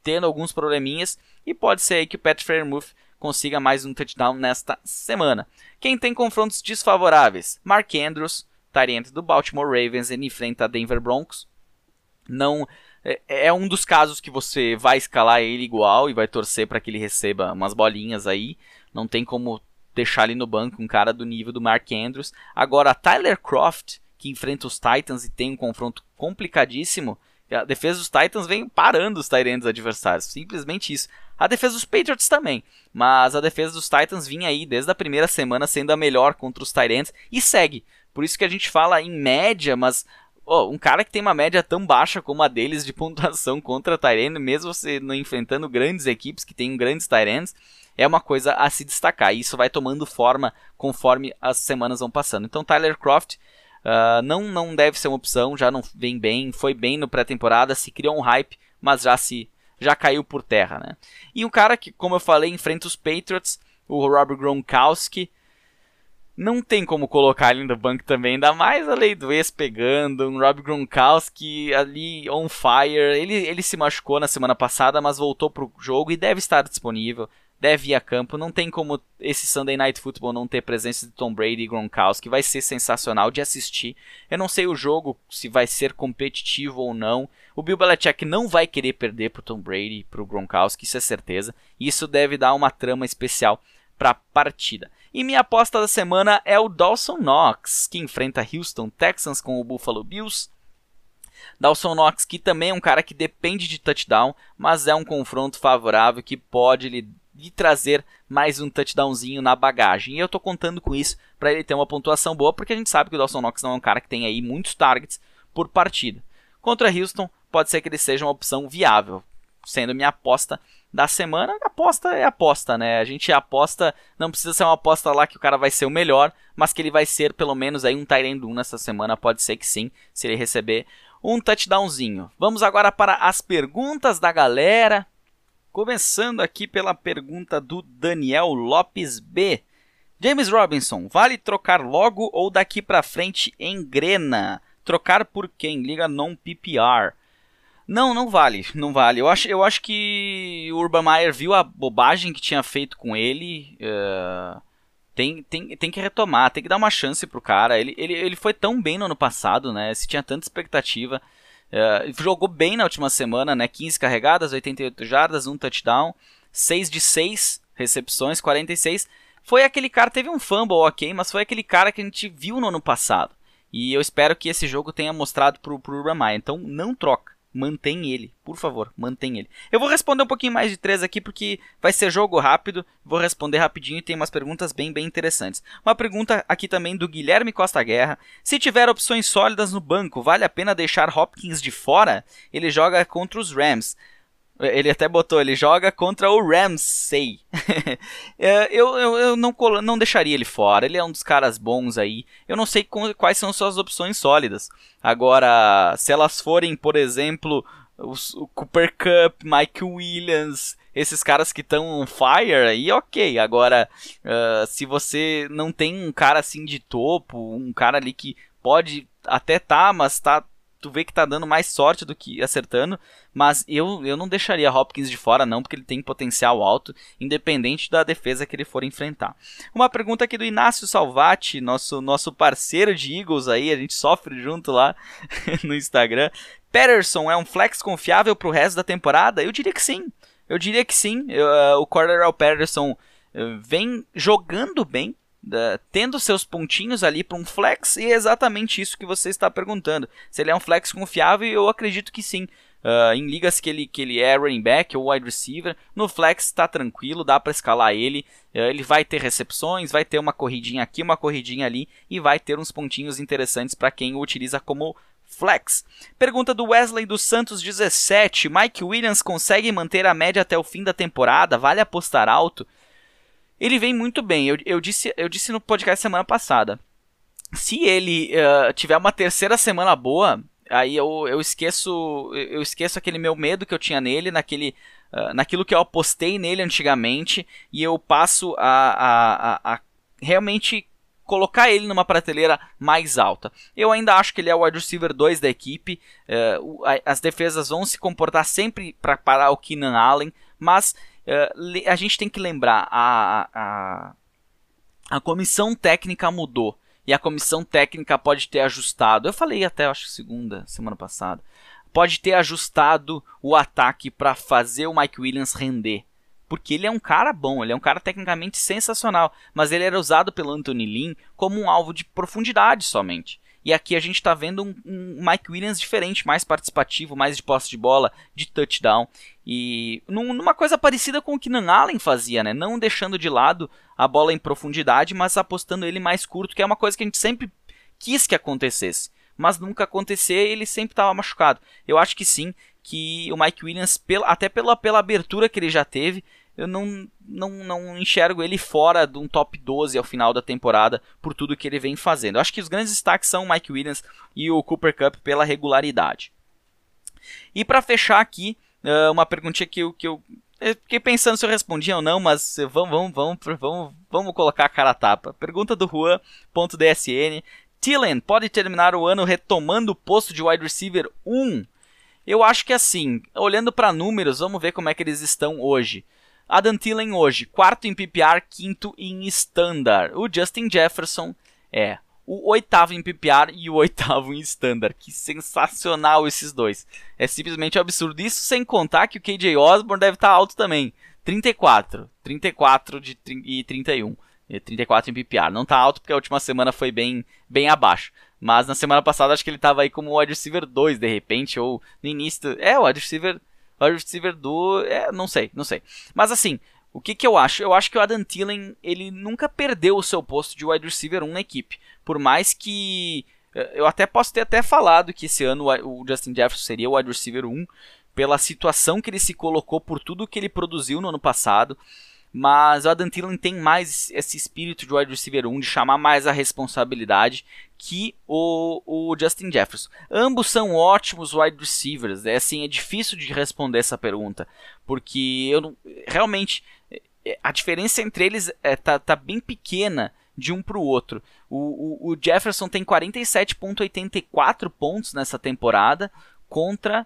tendo alguns probleminhas e pode ser aí que o Pat Fairmouth consiga mais um touchdown nesta semana. Quem tem confrontos desfavoráveis? Mark Andrews, Tyrant do Baltimore Ravens, ele enfrenta a Denver Broncos. Não é, é um dos casos que você vai escalar ele igual e vai torcer para que ele receba umas bolinhas aí. Não tem como deixar ele no banco um cara do nível do Mark Andrews. Agora, Tyler Croft, que enfrenta os Titans e tem um confronto complicadíssimo, a defesa dos Titans vem parando os Tyrants adversários. Simplesmente isso. A defesa dos Patriots também. Mas a defesa dos Titans vinha aí desde a primeira semana sendo a melhor contra os Tyrants e segue. Por isso que a gente fala em média, mas oh, um cara que tem uma média tão baixa como a deles de pontuação contra Tyrant, mesmo você não enfrentando grandes equipes que têm grandes Tyrants, é uma coisa a se destacar. E isso vai tomando forma conforme as semanas vão passando. Então, Tyler Croft uh, não, não deve ser uma opção, já não vem bem, foi bem no pré-temporada, se criou um hype, mas já se já caiu por terra, né? E um cara que, como eu falei, enfrenta os Patriots, o Robert Gronkowski, não tem como colocar ele no banco também, ainda mais a lei do ex pegando, um Rob Gronkowski ali on fire. Ele, ele se machucou na semana passada, mas voltou pro jogo e deve estar disponível deve ir a campo. Não tem como esse Sunday Night Football não ter presença de Tom Brady e Gronkowski. Vai ser sensacional de assistir. Eu não sei o jogo se vai ser competitivo ou não. O Bill Belichick não vai querer perder pro Tom Brady e pro Gronkowski, isso é certeza. Isso deve dar uma trama especial para a partida. E minha aposta da semana é o Dawson Knox, que enfrenta Houston Texans com o Buffalo Bills. Dawson Knox, que também é um cara que depende de touchdown, mas é um confronto favorável que pode lhe de trazer mais um touchdownzinho na bagagem. E eu tô contando com isso para ele ter uma pontuação boa, porque a gente sabe que o Dawson Knox não é um cara que tem aí muitos targets por partida. Contra Houston, pode ser que ele seja uma opção viável, sendo minha aposta da semana. Aposta é aposta, né? A gente aposta, não precisa ser uma aposta lá que o cara vai ser o melhor, mas que ele vai ser pelo menos aí um Tyrend 1 nessa semana, pode ser que sim, se ele receber um touchdownzinho. Vamos agora para as perguntas da galera. Começando aqui pela pergunta do Daniel Lopes B. James Robinson, vale trocar logo ou daqui para frente engrena? Trocar por quem? Liga non PPR. Não, não vale, não vale. Eu acho, eu acho que o Urban Meyer viu a bobagem que tinha feito com ele. Uh, tem, tem, tem que retomar, tem que dar uma chance pro cara. Ele, ele, ele foi tão bem no ano passado, né? Se tinha tanta expectativa. Uh, jogou bem na última semana, né? 15 carregadas, 88 jardas, um touchdown, 6 de 6 recepções, 46. Foi aquele cara, teve um fumble ok, mas foi aquele cara que a gente viu no ano passado. E eu espero que esse jogo tenha mostrado pro, pro Ramai. Então não troca mantém ele, por favor, mantém ele. Eu vou responder um pouquinho mais de três aqui porque vai ser jogo rápido, vou responder rapidinho e tem umas perguntas bem bem interessantes. Uma pergunta aqui também do Guilherme Costa Guerra: se tiver opções sólidas no banco, vale a pena deixar Hopkins de fora? Ele joga contra os Rams. Ele até botou, ele joga contra o Ramsey. É, eu, eu, eu não, não deixaria ele fora, ele é um dos caras bons aí. Eu não sei quais são suas opções sólidas. Agora, se elas forem, por exemplo, o Cooper Cup, Mike Williams, esses caras que estão on fire, aí ok. Agora, uh, se você não tem um cara assim de topo, um cara ali que pode até tá, mas tá tu vê que tá dando mais sorte do que acertando, mas eu, eu não deixaria Hopkins de fora não, porque ele tem potencial alto, independente da defesa que ele for enfrentar. Uma pergunta aqui do Inácio Salvati, nosso, nosso parceiro de Eagles aí, a gente sofre junto lá no Instagram. Patterson é um flex confiável pro resto da temporada? Eu diria que sim. Eu diria que sim. Eu, uh, o Cordero Patterson uh, vem jogando bem, tendo seus pontinhos ali para um flex, e é exatamente isso que você está perguntando. Se ele é um flex confiável, eu acredito que sim. Uh, em ligas que ele, que ele é running back ou wide receiver, no flex está tranquilo, dá para escalar ele. Uh, ele vai ter recepções, vai ter uma corridinha aqui, uma corridinha ali e vai ter uns pontinhos interessantes para quem o utiliza como flex. Pergunta do Wesley dos Santos 17: Mike Williams consegue manter a média até o fim da temporada? Vale apostar alto? Ele vem muito bem. Eu, eu, disse, eu disse no podcast semana passada. Se ele uh, tiver uma terceira semana boa, aí eu, eu esqueço eu esqueço aquele meu medo que eu tinha nele, naquele, uh, naquilo que eu apostei nele antigamente, e eu passo a, a, a, a realmente colocar ele numa prateleira mais alta. Eu ainda acho que ele é o wide receiver 2 da equipe. Uh, as defesas vão se comportar sempre para parar o Keenan Allen, mas uh, a gente tem que lembrar a, a, a comissão técnica mudou e a comissão técnica pode ter ajustado. Eu falei até acho segunda semana passada. Pode ter ajustado o ataque para fazer o Mike Williams render porque ele é um cara bom, ele é um cara tecnicamente sensacional, mas ele era usado pelo Anthony Lynn como um alvo de profundidade somente. E aqui a gente está vendo um, um, Mike Williams diferente, mais participativo, mais de posse de bola, de touchdown. E num, numa coisa parecida com o que Nan Allen fazia, né? Não deixando de lado a bola em profundidade, mas apostando ele mais curto, que é uma coisa que a gente sempre quis que acontecesse. Mas nunca acontecia e ele sempre estava machucado. Eu acho que sim, que o Mike Williams, até pela, pela abertura que ele já teve, eu não, não, não enxergo ele fora de um top 12 ao final da temporada por tudo que ele vem fazendo. Eu acho que os grandes destaques são o Mike Williams e o Cooper Cup pela regularidade. E para fechar aqui, uma perguntinha que eu, que eu fiquei pensando se eu respondia ou não, mas vamos, vamos, vamos, vamos, vamos colocar a cara a tapa. Pergunta do Juan.dsn. Tillen pode terminar o ano retomando o posto de wide receiver 1? Eu acho que assim, olhando para números, vamos ver como é que eles estão hoje. Adam Thielen hoje, quarto em PPR, quinto em Standard. O Justin Jefferson é o oitavo em PPR e o oitavo em Standard. Que sensacional esses dois. É simplesmente absurdo. Isso sem contar que o KJ Osborne deve estar alto também. 34. 34 de, e 31. 34 em PPR. Não está alto porque a última semana foi bem, bem abaixo. Mas na semana passada acho que ele estava aí como wide receiver 2 de repente. Ou no início. É, o wide receiver wide receiver do. É, não sei, não sei. Mas assim, o que, que eu acho? Eu acho que o Adam Thielen, ele nunca perdeu o seu posto de wide receiver 1 na equipe. Por mais que. Eh, eu até posso ter até falado que esse ano o Justin Jefferson seria o wide receiver 1 pela situação que ele se colocou, por tudo que ele produziu no ano passado. Mas o Adam Thielen tem mais esse espírito de wide receiver 1, de chamar mais a responsabilidade que o, o Justin Jefferson. Ambos são ótimos wide receivers. É assim, é difícil de responder essa pergunta, porque eu não, realmente é, a diferença entre eles é, tá, tá bem pequena de um para o outro. O, Jefferson tem 47,84 pontos nessa temporada contra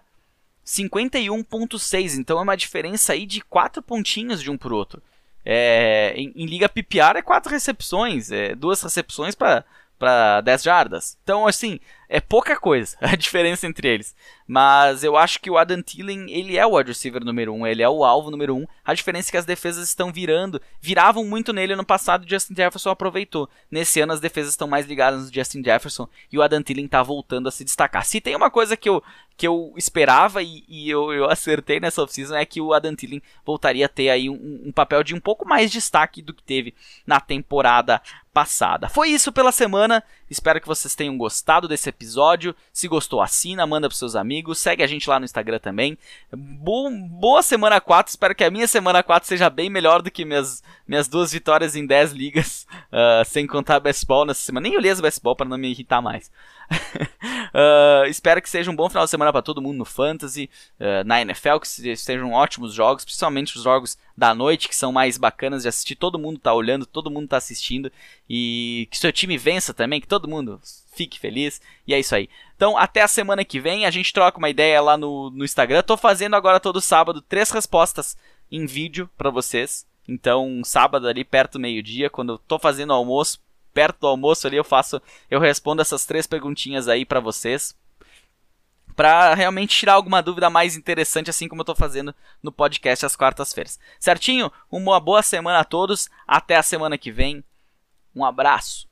51,6. Então é uma diferença aí de 4 pontinhos de um para o outro. É, em, em, liga PPR é quatro recepções, é, duas recepções para para 10 jardas. Então, assim, é pouca coisa a diferença entre eles. Mas eu acho que o Adam Thielen, ele é o wide receiver número 1, um, ele é o alvo número 1. Um. A diferença é que as defesas estão virando, viravam muito nele no passado e Justin Jefferson aproveitou. Nesse ano as defesas estão mais ligadas no Justin Jefferson e o Adam Thielen está voltando a se destacar. Se tem uma coisa que eu, que eu esperava e, e eu, eu acertei nessa off-season é que o Adam Thielen voltaria a ter aí um, um papel de um pouco mais destaque do que teve na temporada passada. Foi isso pela semana. Espero que vocês tenham gostado desse episódio. Se gostou, assina, manda pros seus amigos. Segue a gente lá no Instagram também. Bo boa semana 4. Espero que a minha semana 4 seja bem melhor do que minhas, minhas duas vitórias em 10 ligas. Uh, sem contar baseball nessa semana. Nem olhei as baseball para não me irritar mais. Uh, espero que seja um bom final de semana para todo mundo no Fantasy, uh, na NFL, que sejam ótimos jogos, principalmente os jogos da noite, que são mais bacanas de assistir. Todo mundo tá olhando, todo mundo tá assistindo. E que seu time vença também, que todo mundo fique feliz. E é isso aí. Então, até a semana que vem, a gente troca uma ideia lá no, no Instagram. Tô fazendo agora todo sábado três respostas em vídeo para vocês. Então, sábado ali perto do meio-dia, quando eu tô fazendo almoço, perto do almoço ali eu faço, eu respondo essas três perguntinhas aí para vocês, para realmente tirar alguma dúvida mais interessante, assim como eu tô fazendo no podcast às quartas-feiras. Certinho? Uma boa semana a todos, até a semana que vem. Um abraço.